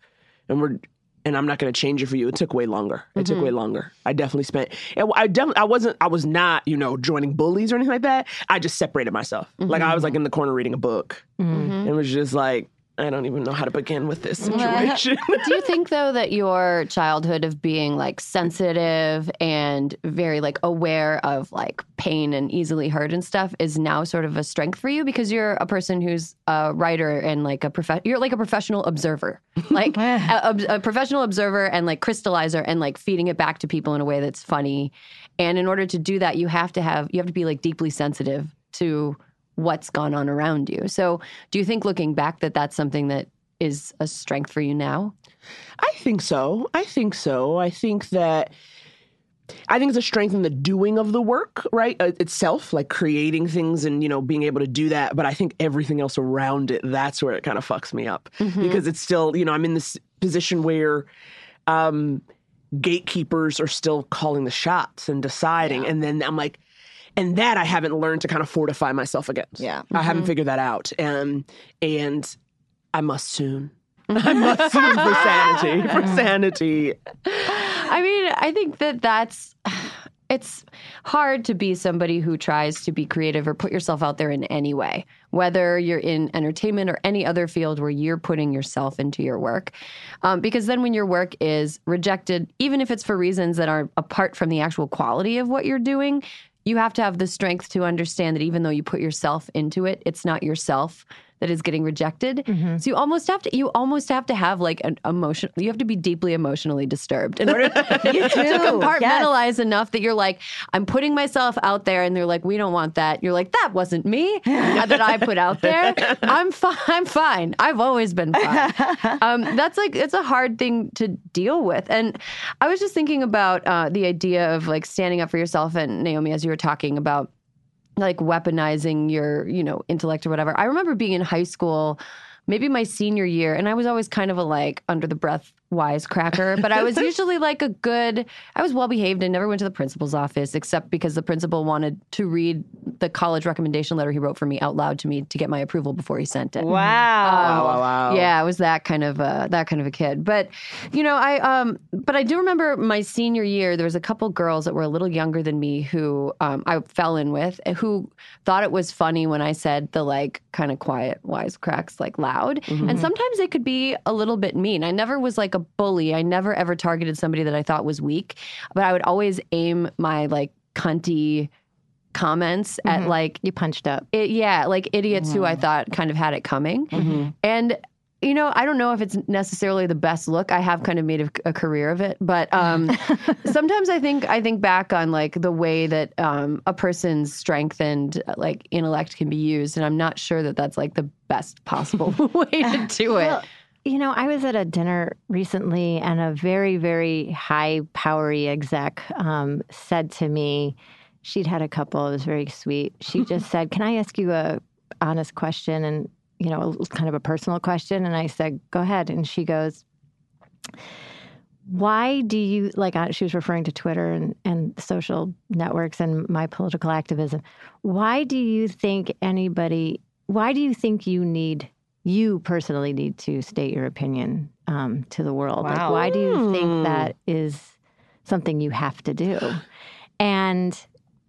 and we're and I'm not going to change it for you. It took way longer. It took way mm-hmm. longer. I definitely spent. I definitely I wasn't. I was not you know joining bullies or anything like that. I just separated myself. Like I was like mm-hmm. in the corner reading a book. Mm-hmm. It was just like I don't even know how to begin with this situation. [LAUGHS] Do you think though that your childhood of being like sensitive and very like aware of like pain and easily hurt and stuff is now sort of a strength for you because you're a person who's a writer and like a prof- you're like a professional observer, [LAUGHS] like a, a- a professional observer and like crystallizer and like feeding it back to people in a way that's funny. And in order to do that, you have to have you have to be like deeply sensitive to what's gone on around you. So, do you think looking back that that's something that is a strength for you now? I think so. I think so. I think that I think it's a strength in the doing of the work, right? Uh, itself, like creating things and, you know, being able to do that. But I think everything else around it, that's where it kind of fucks me up. Because it's still, you know, I'm in this position where um, gatekeepers are still calling the shots and deciding. And then I'm like, and that I haven't learned to kind of fortify myself against. Yeah. I haven't figured that out. Um, and I must soon. [LAUGHS] I must soon for sanity. For sanity. I mean, I think that that's [SIGHS] it's hard to be somebody who tries to be creative or put yourself out there in any way, whether you're in entertainment or any other field where you're putting yourself into your work. Um, because then when your work is rejected, even if it's for reasons that are apart from the actual quality of what you're doing, you have to have the strength to understand that even though you put yourself into it, it's not yourself that is getting rejected. So you almost have to you almost have to have like an emotion you have to be deeply emotionally disturbed in order [LAUGHS] [LAUGHS] to compartmentalize enough that you're like, I'm putting myself out there, and they're like, we don't want that. You're like, that wasn't me that I put out there. [LAUGHS] I'm fine. I'm fine. I've always been fine. Um, that's like it's a hard thing to deal with. And I was just thinking about uh, the idea of like standing up for yourself, and Naomi, as you were talking about like weaponizing your you know intellect or whatever. I remember being in high school maybe my senior year and i was always kind of a like under the breath wisecracker but i was [LAUGHS] usually like a good i was well behaved and never went to the principal's office except because the principal wanted to read the college recommendation letter he wrote for me out loud to me to get my approval before he sent it Wow. Wow, wow, wow. yeah, I was that kind of uh, that kind of a kid. But you know, I um, but I do remember my senior year. There was a couple girls that were a little younger than me who um, I fell in with, eh, who thought it was funny when I said the like kind of quiet wisecracks like loud, and sometimes they could be a little bit mean. I never was like a bully. I never ever targeted somebody that I thought was weak, but I would always aim my like cunty comments at like You punched up. it, yeah, like idiots who I thought kind of had it coming. And you know, I don't know if it's necessarily the best look. I have kind of made a, a career of it, but um, [LAUGHS] sometimes I think I think back on like the way that um, a person's strength and uh, like intellect can be used, and I'm not sure that that's like the best possible [LAUGHS] way to do it. Well, you know, I was at a dinner recently, and a very, very high powery exec um, said to me, she'd had a couple. It was very sweet. She [LAUGHS] just said, "Can I ask you a honest question?" And you know, kind of a personal question. And I said, "Go ahead." And she goes, "Why do you like?" uh, She was referring to Twitter and and social networks and my political activism. Why do you think anybody? Why do you think you need? You personally need to state your opinion um, to the world. Like, why do you think that is something you have to do? And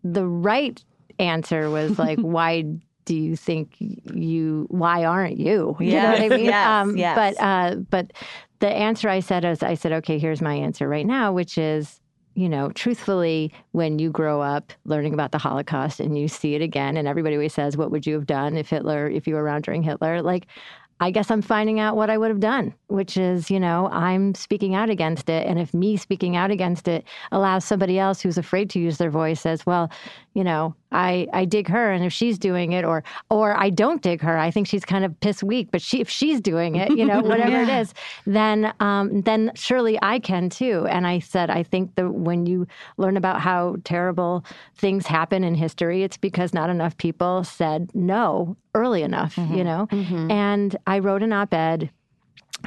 the right answer was like, [LAUGHS] why do you think you? Why aren't you? You know what I mean? yes, yes. But uh, but the answer I said is, I said, okay, here's my answer right now, which is. You know, truthfully, when you grow up learning about the Holocaust and you see it again, and everybody always says, What would you have done if Hitler, if you were around during Hitler? Like, I guess I'm finding out what I would have done, which is, you know, I'm speaking out against it. And if me speaking out against it allows somebody else who's afraid to use their voice says, well, you know, I, I dig her and if she's doing it or or I don't dig her, I think she's kind of piss weak, but she if she's doing it, you know, [LAUGHS] whatever it is, then um, then surely I can too. And I said, I think that when you learn about how terrible things happen in history, it's because not enough people said no early enough, you know? And I wrote an op-ed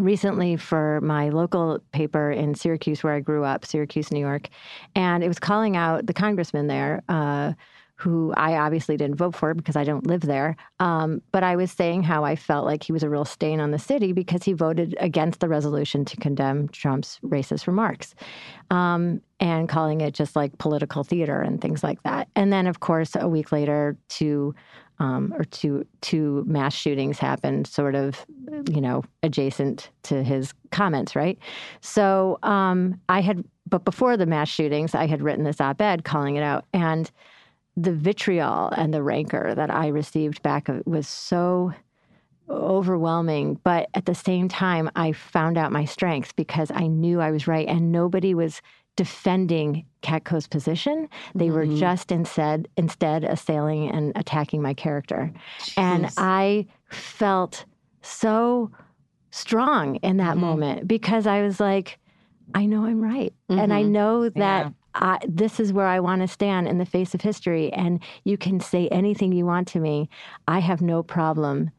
recently for my local paper in Syracuse, where I grew up, Syracuse, New York, and it was calling out the congressman there. Uh, who I obviously didn't vote for because I don't live there. Um, but I was saying how I felt like he was a real stain on the city because he voted against the resolution to condemn Trump's racist remarks um, and calling it just like political theater and things like that. And then, of course, a week later, two um, or two two mass shootings happened, sort of, you know, adjacent to his comments, right? So um, I had, but before the mass shootings, I had written this op-ed calling it out, and the vitriol and the rancor that I received back was so overwhelming. But at the same time, I found out my strengths because I knew I was right, and nobody was defending Katko's position. They were mm-hmm. just instead instead assailing and attacking my character, and I felt so strong in that mm-hmm. moment because I was like, I know I'm right, and I mm-hmm. know that. This is where I want to stand in the face of history, and you can say anything you want to me. I have no problem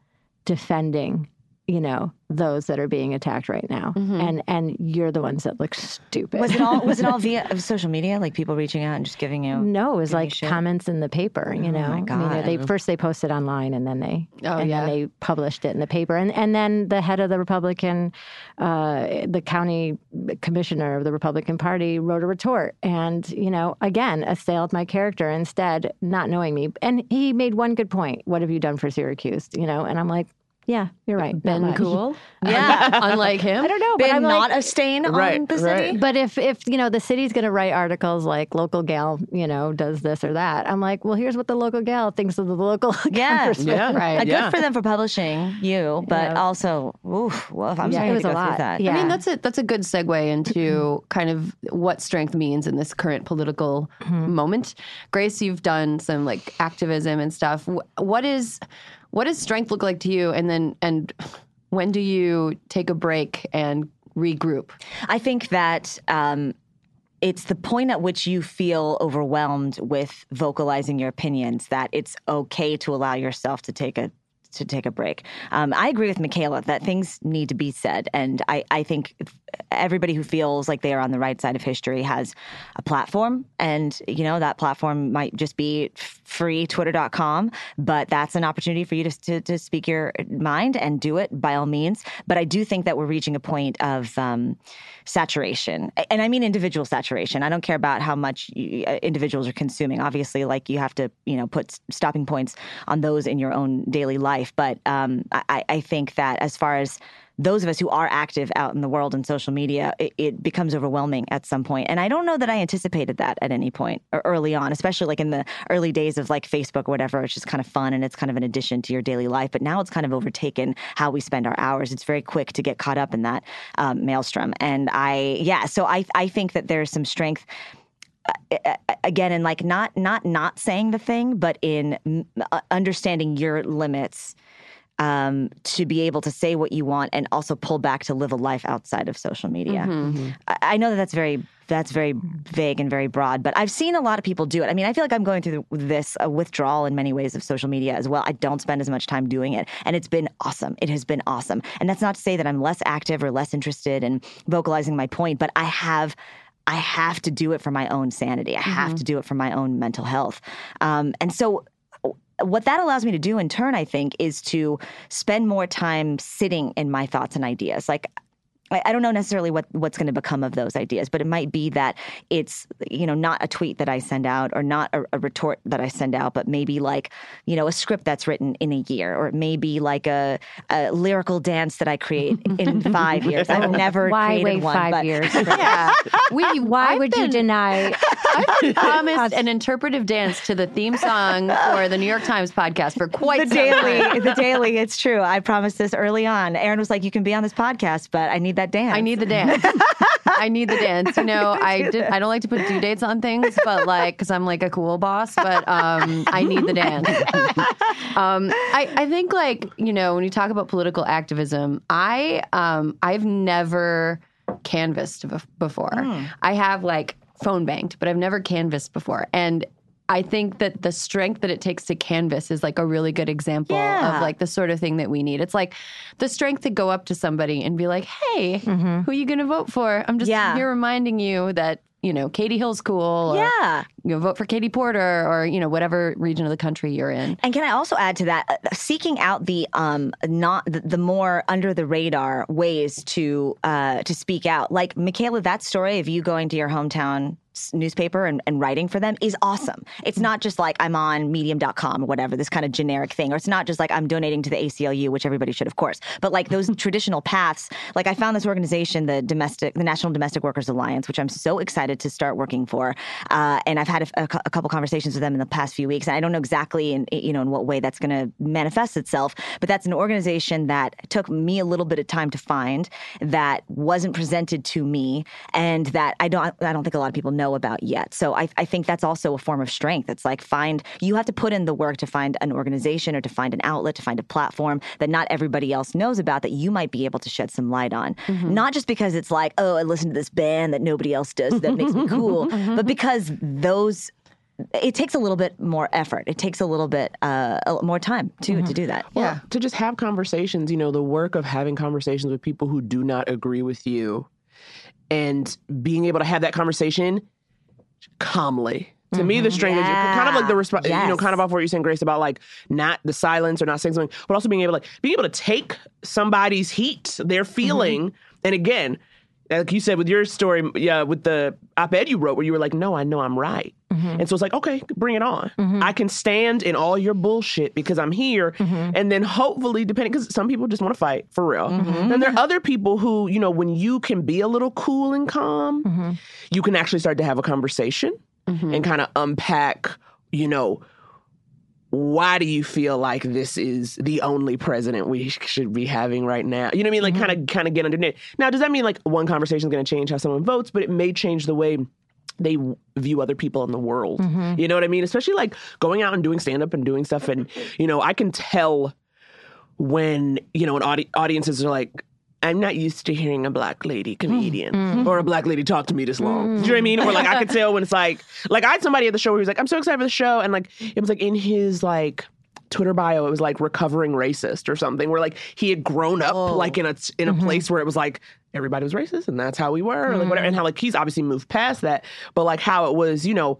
defending, you know, those that are being attacked right now, and and you're the ones that look stupid. Was it all was it all [LAUGHS] via social media, like people reaching out and just giving you? No, it was like comments in the paper. You know, my I mean, they first they posted online, and then they Oh, and yeah. then they published it in the paper, and and then the head of the Republican, uh, the county commissioner of the Republican Party wrote a retort, and you know, again assailed my character instead, not knowing me, and he made one good point. What have you done for Syracuse? You know, and I'm like, yeah, you're right. Ben cool, [LAUGHS] Yeah. [LAUGHS] unlike him. I don't know, but I'm not like, a stain Right, on the right. city. but if if you know the city's going to write articles like local gal, you know, does this or that, I'm like, well, here's what the local gal thinks of the local [LAUGHS] Yeah. Yeah. Right. Uh, Yeah. Good for them for publishing you, but Yeah. also, oof, well, I'm Yeah, sorry it to was go a through lot. that. Yeah. I mean, that's a that's a good segue into [CLEARS THROAT] kind of what strength means in this current political moment. Grace, you've done some like activism and stuff. What is what does strength look like to you? And then and when do you take a break and regroup? I think that um, it's the point at which you feel overwhelmed with vocalizing your opinions that it's okay to allow yourself to take a to take a break. Um, I agree with Michaela that things need to be said, and I, I think everybody who feels like they are on the right side of history has a platform, and you know that platform might just be free twitter.com, but that's an opportunity for you to, to to speak your mind and do it by all means. But I do think that we're reaching a point of um, saturation, and I mean individual saturation. I don't care about how much you, uh, individuals are consuming. Obviously, like you have to, you know, put stopping points on those in your own daily life. But um, I, I think that as far as those of us who are active out in the world in social media, it, it becomes overwhelming at some point. And I don't know that I anticipated that at any point or early on, especially like in the early days of like Facebook or whatever. It's just kind of fun and it's kind of an addition to your daily life. But now it's kind of overtaken how we spend our hours. It's very quick to get caught up in that um, maelstrom. And I, yeah, so I, I think that there's some strength uh, again in like not not not saying the thing but in uh, understanding your limits um, to be able to say what you want and also pull back to live a life outside of social media. Mm-hmm. I, I, know that that's very that's very vague and very broad, but I've seen a lot of people do it. I mean, I feel like I'm going through this a withdrawal in many ways of social media as well. I don't spend as much time doing it, and it's been awesome. It has been awesome, and that's not to say that I'm less active or less interested in vocalizing my point, but I have I have to do it for my own sanity. I have mm-hmm. to do it for my own mental health. Um, and so what that allows me to do in turn, I think, is to spend more time sitting in my thoughts and ideas. Like I don't know necessarily what what's going to become of those ideas, but it might be that it's you know not a tweet that I send out or not a, a, retort that I send out, but maybe like you know a script that's written in a year, or maybe like a, a lyrical dance that I create in [LAUGHS] five years. I've never why created wait one, five but, years? [LAUGHS] yeah, we, why I've would been, you deny? [LAUGHS] I've promised an interpretive dance to the theme song for the New York Times podcast for quite the daily. Time. The daily, it's true. I promised this early on. Erin was like, "You can be on this podcast, but I need that dance. I need the dance. I need the dance. You [LAUGHS] know, I did. I don't like to put due dates on things, but like, because I'm like a cool boss. But um, I need the dance. [LAUGHS] um, I I think like you know when you talk about political activism, I um I've never canvassed before. Mm. I have like phone banked, but I've never canvassed before, and I think that the strength that it takes to canvass is like a really good example yeah. of like the sort of thing that we need. It's like the strength to go up to somebody and be like, "Hey, mm-hmm. who are you going to vote for?" I'm just yeah. here reminding you that you know Katie Hill's cool. yeah, you know, vote for Katie Porter or you know whatever region of the country you're in. And can I also add to that, uh, seeking out the um not the, the more under the radar ways to uh to speak out, like Michaela, that story of you going to your hometown newspaper and, and, writing for them is awesome. It's not just like I'm on medium.com or whatever, this kind of generic thing. Or it's not just like I'm donating to the ACLU, which everybody should, of course. But like those [LAUGHS] traditional paths, like I found this organization, the domestic, the National Domestic Workers Alliance, which I'm so excited to start working for. Uh, and I've had a, a, a, couple conversations with them in the past few weeks. And I don't know exactly in, you know, in what way that's going to manifest itself, but that's an organization that took me a little bit of time to find that wasn't presented to me and that I don't, I don't think a lot of people know about yet. So I, I think that's also a form of strength. It's like find, you have to put in the work to find an organization or to find an outlet, to find a platform that not everybody else knows about that you might be able to shed some light on. Mm-hmm. Not just because it's like, oh, I listen to this band that nobody else does, that makes me [LAUGHS] cool, mm-hmm. but because those it takes a little bit more effort. It takes a little bit uh, more time to mm-hmm. to do that. Well, yeah, to just have conversations. You know, the work of having conversations with people who do not agree with you and being able to have that conversation calmly. To mm-hmm. me, the strength yeah. is kind of like the response, yes. you know, kind of off what you're saying, Grace, about like not the silence or not saying something, but also being able to like being able to take somebody's heat, their mm-hmm. feeling, mm-hmm. and again, like you said with your story, yeah, with the op-ed you wrote, where you were like, "No, I know I'm right," mm-hmm. and so it's like, okay, bring it on. Mm-hmm. I can stand in all your bullshit because I'm here, mm-hmm. and then hopefully, depending, because some people just want to fight for real. Mm-hmm. Then there are other people who, you know, when you can be a little cool and calm, mm-hmm. you can actually start to have a conversation mm-hmm. and kind of unpack, you know, why do you feel like this is the only president we should be having right now? You know what I mean? Like, kind of, kind of get underneath. Now, does that mean like one conversation is going to change how someone votes? But it may change the way they view other people in the world. Mm-hmm. You know what I mean? Especially like going out and doing stand up and doing stuff. And, you know, I can tell when, you know, an audi- audiences are like, I'm not used to hearing a black lady comedian mm-hmm. or a black lady talk to me this long. Mm-hmm. Do you know what I mean? Or like I could [LAUGHS] tell when it's like, like I had somebody at the show where he was like, I'm so excited for the show. And like, it was like in his like, Twitter bio, it was like recovering racist or something, where like he had grown up oh. like in a in a mm-hmm. place where it was like everybody was racist and that's how we were, mm-hmm. like whatever, and how like he's obviously moved past that, but like how it was, you know,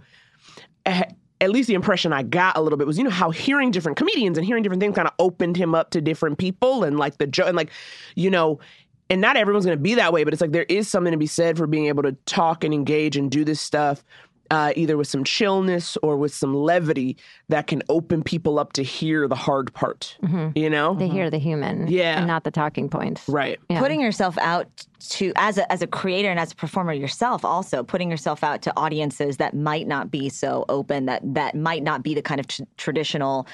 at least the impression I got a little bit was, you know, how hearing different comedians and hearing different things kind of opened him up to different people and like the joke and like, you know, and not everyone's going to be that way, but it's like there is something to be said for being able to talk and engage and do this stuff uh, either with some chillness or with some levity that can open people up to hear the hard part. You know? They hear the human, Yeah. and not the talking points. Right. Yeah. putting yourself out to as a as a creator and as a performer yourself also putting yourself out to audiences that might not be so open that that might not be the kind of tr- traditional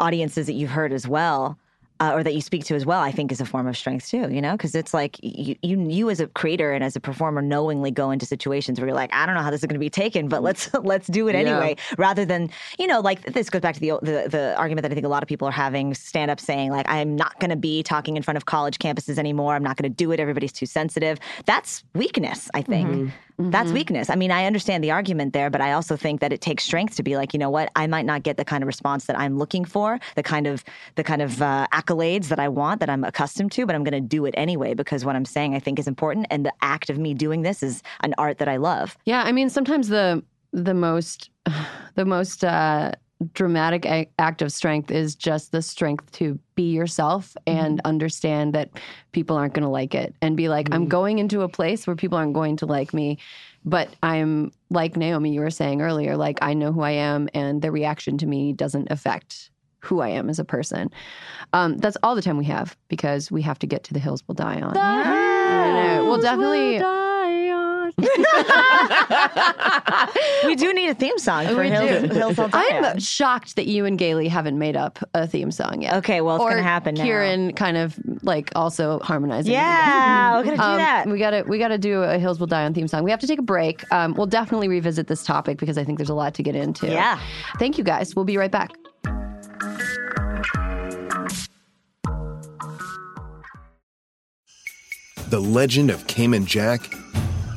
audiences that you've heard as well uh, or that you speak to as well i think is a form of strength too you know? Because it's like you, you you as a creator and as a performer knowingly go into situations where you're like i don't know how this is going to be taken but let's [LAUGHS] let's do it Yeah. anyway. Rather than you know like this goes back to the the, the argument that i think a lot of people are having stand up saying like i'm not going to be talking in front of college campuses anymore. I'm not going to do it. Everybody's too sensitive. That's weakness i think that's weakness. I mean i understand the argument there but i also think that it takes strength to be like you know what? I might not get the kind of response that i'm looking for the kind of the kind of uh, accolades that i want that i'm accustomed to but i'm going to do it anyway because what i'm saying i think is important and the act of me doing this is an art that i love. Yeah, I mean, sometimes the the most [SIGHS] the most uh, dramatic a- act of strength is just the strength to be yourself and understand that people aren't going to like it, and be like, I'm going into a place where people aren't going to like me, but I'm like Naomi, you were saying earlier, like I know who I am, and the reaction to me doesn't affect who I am as a person. Um, that's all the time we have because we have to get to the hills we'll die on. I know. We'll definitely. We do need a theme song for We hills, hills I'll Die I'm shocked that you and Gailey haven't made up a theme song yet. okay well it's or going to happen now Kieran kind of like also harmonizing. yeah we're going to do Um, that We gotta we gotta do a Hills Will Die on theme song. We have to take a break. Um, we'll definitely revisit this topic because I think there's a lot to get into. Yeah. Thank you guys. We'll be right back. The legend of Cayman Jack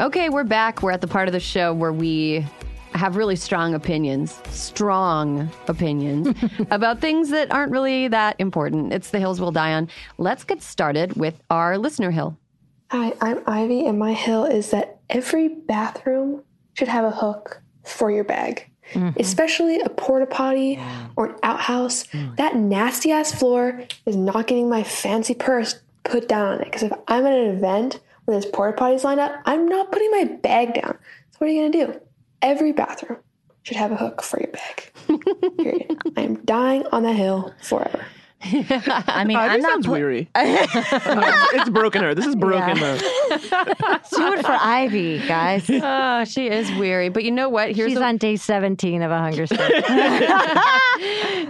Okay, we're back. We're at the part of the show where we have really strong opinions, strong opinions [LAUGHS] about things that aren't really that important. It's the hills we'll die on. Let's get started with our listener hill. Hi, I'm Ivy, and my hill is that every bathroom should have a hook for your bag, mm-hmm. especially a porta potty or an outhouse. Mm. That nasty ass floor is not getting my fancy purse put down on it. Because if I'm at an event where there's porta potties lined up, I'm not putting my bag down. So what are you gonna do? Every bathroom should have a hook for your bag. Period. [LAUGHS] I am dying on the hill forever. [LAUGHS] i mean Ivy i'm not sounds put- weary. it's, [LAUGHS] it's broken her. This is broken her. do it for ivy guys Oh, she is weary. But you know what? Here's She's a- on day 17 of a hunger strike.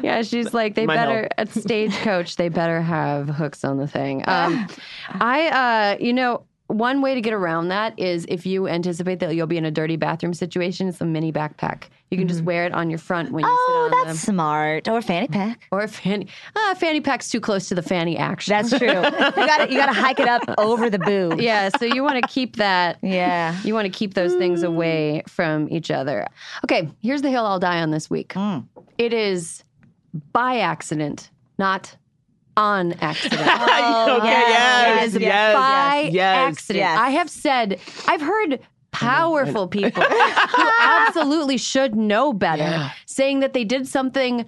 yeah, she's like they My better help. at stagecoach. They better have hooks on the thing. Um, I, uh, you know, one way to get around that is if you anticipate that you'll be in a dirty bathroom situation, it's a mini backpack. You can just mm-hmm. wear it on your front when you oh sit on that's the smart or fanny pack or a fanny. Ah, fanny pack's too close to the fanny action. that's true you [LAUGHS] gotta you gotta hike it up over the boob yeah. So you want to keep that. yeah You want to keep those things mm. away from each other. Okay, here's the hill I'll die on this week. Mm. It is by accident, not on accident. [LAUGHS] Oh, [LAUGHS] okay, yes, it is yes, by yes. accident. yes. I have said, I've heard powerful [LAUGHS] people who absolutely should know better saying that they did something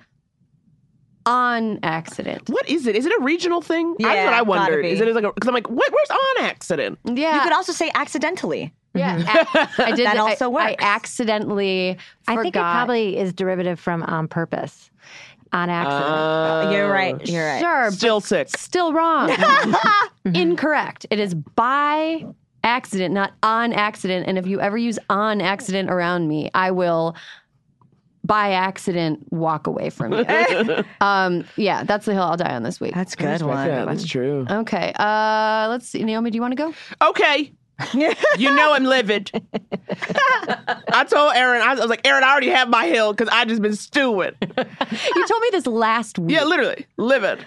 on accident. What is it? Is it a regional thing? That's what I gotta wondered. be. Is it like because I'm like, what, where's on accident? Yeah. you could also say accidentally yeah. Mm-hmm. ac- I did That I- also I, works. accidentally I think it probably is derivative from on purpose, on accident. Uh, you're right you're right Sure, Still sick. Still wrong. [LAUGHS] Incorrect. It is by accident, not on accident. And if you ever use on accident around me, I will by accident walk away from you. [LAUGHS] um, yeah, that's the hill I'll die on this week. that's a good one Yeah, that's true. Okay. Uh, let's see. Naomi, do you want to go? Okay. [LAUGHS] you know I'm livid. [LAUGHS] I told Erin, I was like, Erin, I already have my hill because I just been stewing. [LAUGHS] You told me this last week. Yeah, literally, livid.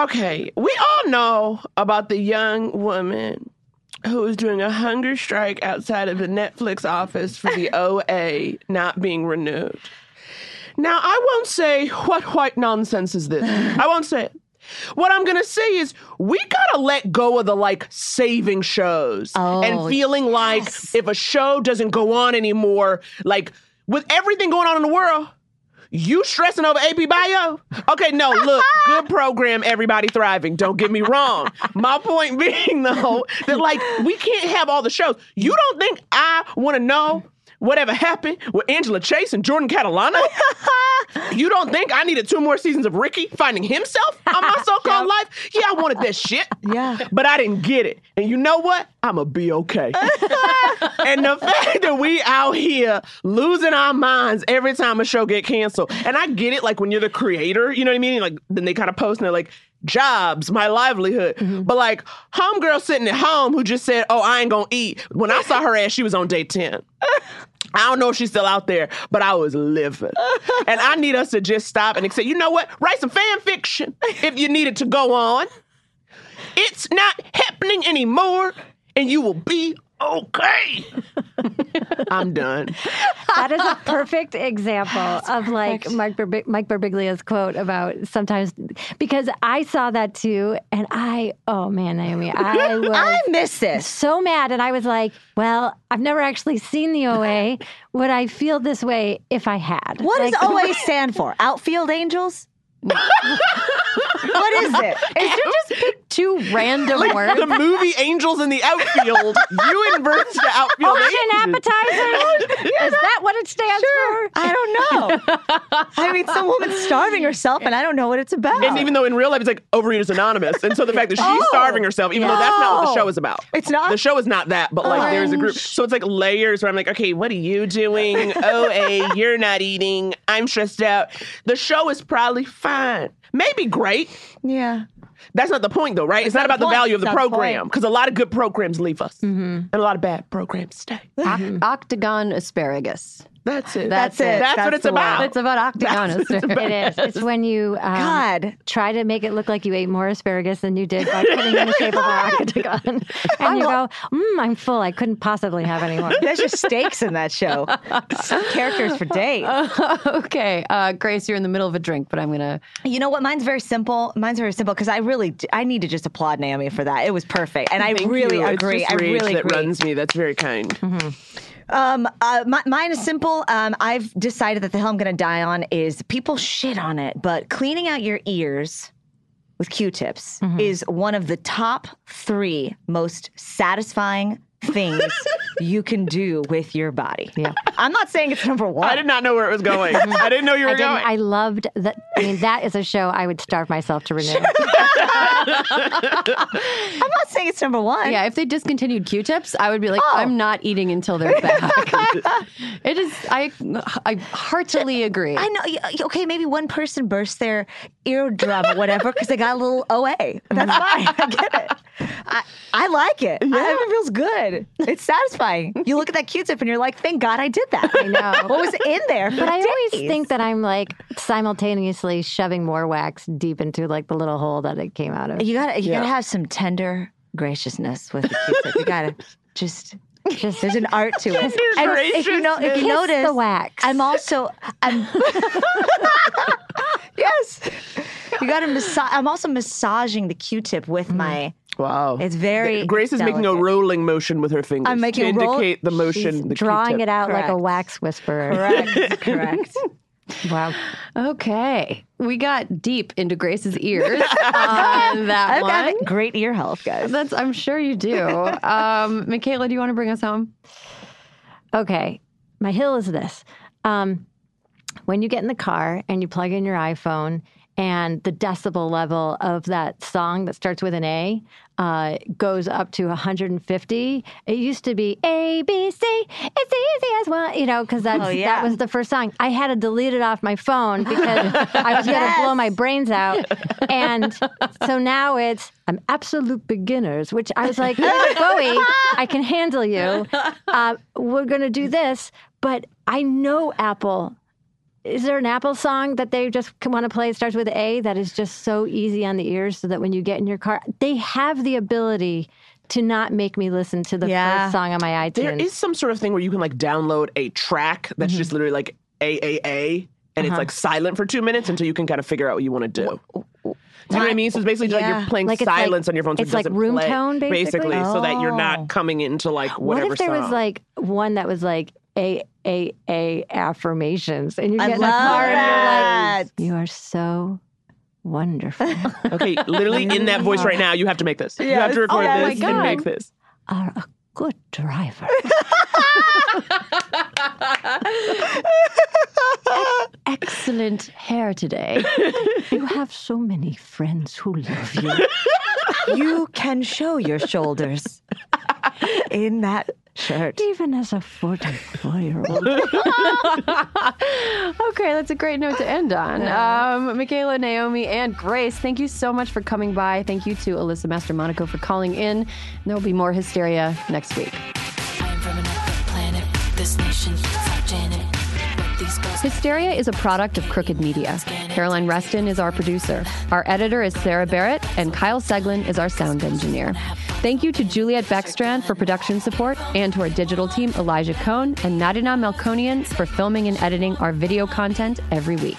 Okay, we all know about the young woman who was doing a hunger strike outside of the Netflix office for the OA not being renewed. Now, I won't say what white nonsense is this. I won't say it. What I'm gonna say is we gotta let go of the like saving shows and oh, feeling like if a show doesn't go on anymore, like with everything going on in the world, you stressing over AP Bio? Okay, no, look, good [LAUGHS] program, everybody thriving. Don't get me wrong. My point [LAUGHS] being though, that like we can't have all the shows. You don't think I wanna know whatever happened with Angela Chase and Jordan Catalano? [LAUGHS] you don't think I needed two more seasons of Ricky finding himself on my [LAUGHS] so-called life? Yeah, I wanted that shit. [LAUGHS] Yeah. But I didn't get it. And you know what? I'ma be okay. and the fact that we out here losing our minds every time a show get canceled. And I get it, like when you're the creator, you know what I mean? Like then they kind of post and they're like, jobs, my livelihood. Mm-hmm. But like homegirl sitting at home who just said, Oh, I ain't gonna eat. When I saw her ass, she was on day 10. I don't know if she's still out there, but I was living. and I need us to just stop and say, you know what? Write some fan fiction if you need it to go on. It's not happening anymore, and you will be okay. [LAUGHS] I'm done. That is a perfect example of like Mike, Berbi- Mike Birbiglia's quote about sometimes because I saw that too, and I oh man, Naomi, I [LAUGHS] was I miss this. so mad, and I was like, well, I've never actually seen the OA. [LAUGHS] Would I feel this way if I had? What Like, does OA stand for? Outfield Angels? What is it? Is there just pick two random words? The movie Angels in the Outfield. you invert to outfield Ocean Angels. appetizers? Is that what it stands for? I don't know. [LAUGHS] I mean, some woman's starving herself, and I don't know what it's about. And even though in real life it's like Overeaters Anonymous, and so the fact that she's oh. starving herself, even though that's not what the show is about. It's not? The show is not that, but like there's a group. So it's like layers where I'm like, okay, what are you doing? [LAUGHS] OA, you're not eating. I'm stressed out. The show is probably fine, maybe great. yeah. That's not the point, though, right? It's, not, not about the the value of the program because a lot of good programs leave us, and a lot of bad programs stay. Oc- Octagon asparagus. That's it. That's it. That's, That's what it's about. It's about octagon. It is. It's when you um, God. try to make it look like you ate more asparagus than you did by putting in the shape of an [LAUGHS] octagon, [LAUGHS] and you go, mm, "I'm full. I couldn't possibly have any more." There's just stakes in that show. Some characters for days. [LAUGHS] okay, uh, Grace, you're in the middle of a drink, but I'm gonna. You know what? Mine's very simple. Mine's very simple because I really, d- I need to just applaud Naomi for that. It was perfect, and I Thank really you. agree. It's just I rage really that agree. runs me. That's very kind. Um, uh, my, mine is simple. Um, I've decided that the hill I'm going to die on is people shit on it, but cleaning out your ears with Q-tips is one of the top three most satisfying things [LAUGHS] you can do with your body. Yeah, I'm not saying it's number one. I did not know where it was going. I didn't know you were I going. I loved that. I mean, that is a show I would starve myself to renew. [LAUGHS] I'm not saying it's number one. Yeah, if they discontinued Q-tips, I would be like, oh. I'm not eating until they're back. [LAUGHS] it is. I I heartily agree. I know. Okay, maybe one person burst their eardrum or whatever because they got a little OA. That's fine. I get it. I, I like it. I, it feels good. It's satisfying. You look at that Q-tip and you're like, thank God I did that. I know. What was in there? But I always think that I'm like simultaneously shoving more wax deep into like the little hole that it came out of. you got to you Yeah. got to have some tender graciousness with the Q-tip. You got to just. Just There's an art to it. And if you know, if you notice, the wax. I'm also I'm [LAUGHS] [LAUGHS] yes. You got to massage. I'm also massaging the Q-tip with mm-hmm. my. Wow. It's very Grace is making a rolling motion with her fingers I'm making to roll- indicate the motion. She's the drawing Q-tip. it out like a wax whisperer. Correct. [LAUGHS] Correct. Wow. Okay, we got deep into Grace's ears [LAUGHS] on that I've one. got great ear health, guys. That's. I'm sure you do. Um, [LAUGHS] Michaela, do you want to bring us home? Okay, my hill is this. Um, when you get in the car and you plug in your iPhone and the decibel level of that song that starts with an A uh, goes up to 150. It used to be A, B, C, it's easy as well, you know, because that's Oh, yeah. that was the first song. I had to delete it off my phone because I was going to blow [LAUGHS] my brains out. And so now it's, I'm absolute beginners, which I was like, [LAUGHS] Bowie, I can handle you. Uh, we're going to do this. But I know Apple is there an Apple song that they just want to play? It starts with A that is just so easy on the ears, so that when you get in your car, they have the ability to not make me listen to the Yeah. first song on my iTunes. There is some sort of thing where you can like download a track that's Mm-hmm. just literally like AAA and Uh-huh. it's like silent for two minutes until you can kind of figure out what you want to do. Do you know what I mean? So it's basically like you're playing Like it's like- silence on your phone. So it's it like doesn't room play, tone, basically? so that you're Oh. not coming into like whatever. what if there was like one that was like a a a affirmations, and you I get in the love car and you're like, "You are so wonderful." [LAUGHS] okay, literally in that voice right now, you have to make this. You have to record Oh my this and God. make this. are a good driver. [LAUGHS] Excellent hair today. [LAUGHS] you have so many friends who love you. you can show your shoulders in that shirt. Even as a 44 year old. [LAUGHS] [LAUGHS] okay, that's a great note to end on. Um, Michaela, Naomi, and Grace, thank you so much for coming by. Thank you to Alyssa Mastromonaco for calling in. And there will be more hysteria next week. I'm from another planet. This nation, South Janet. What these girls Hysteria is a product of Crooked Media. Caroline Reston is our producer. Our editor is Sarah Barrett, and Kyle Seglin is our sound engineer. Thank you to Juliet Beckstrand for production support, and to our digital team, Elijah Cohn and Nadina Melkonian for filming and editing our video content every week.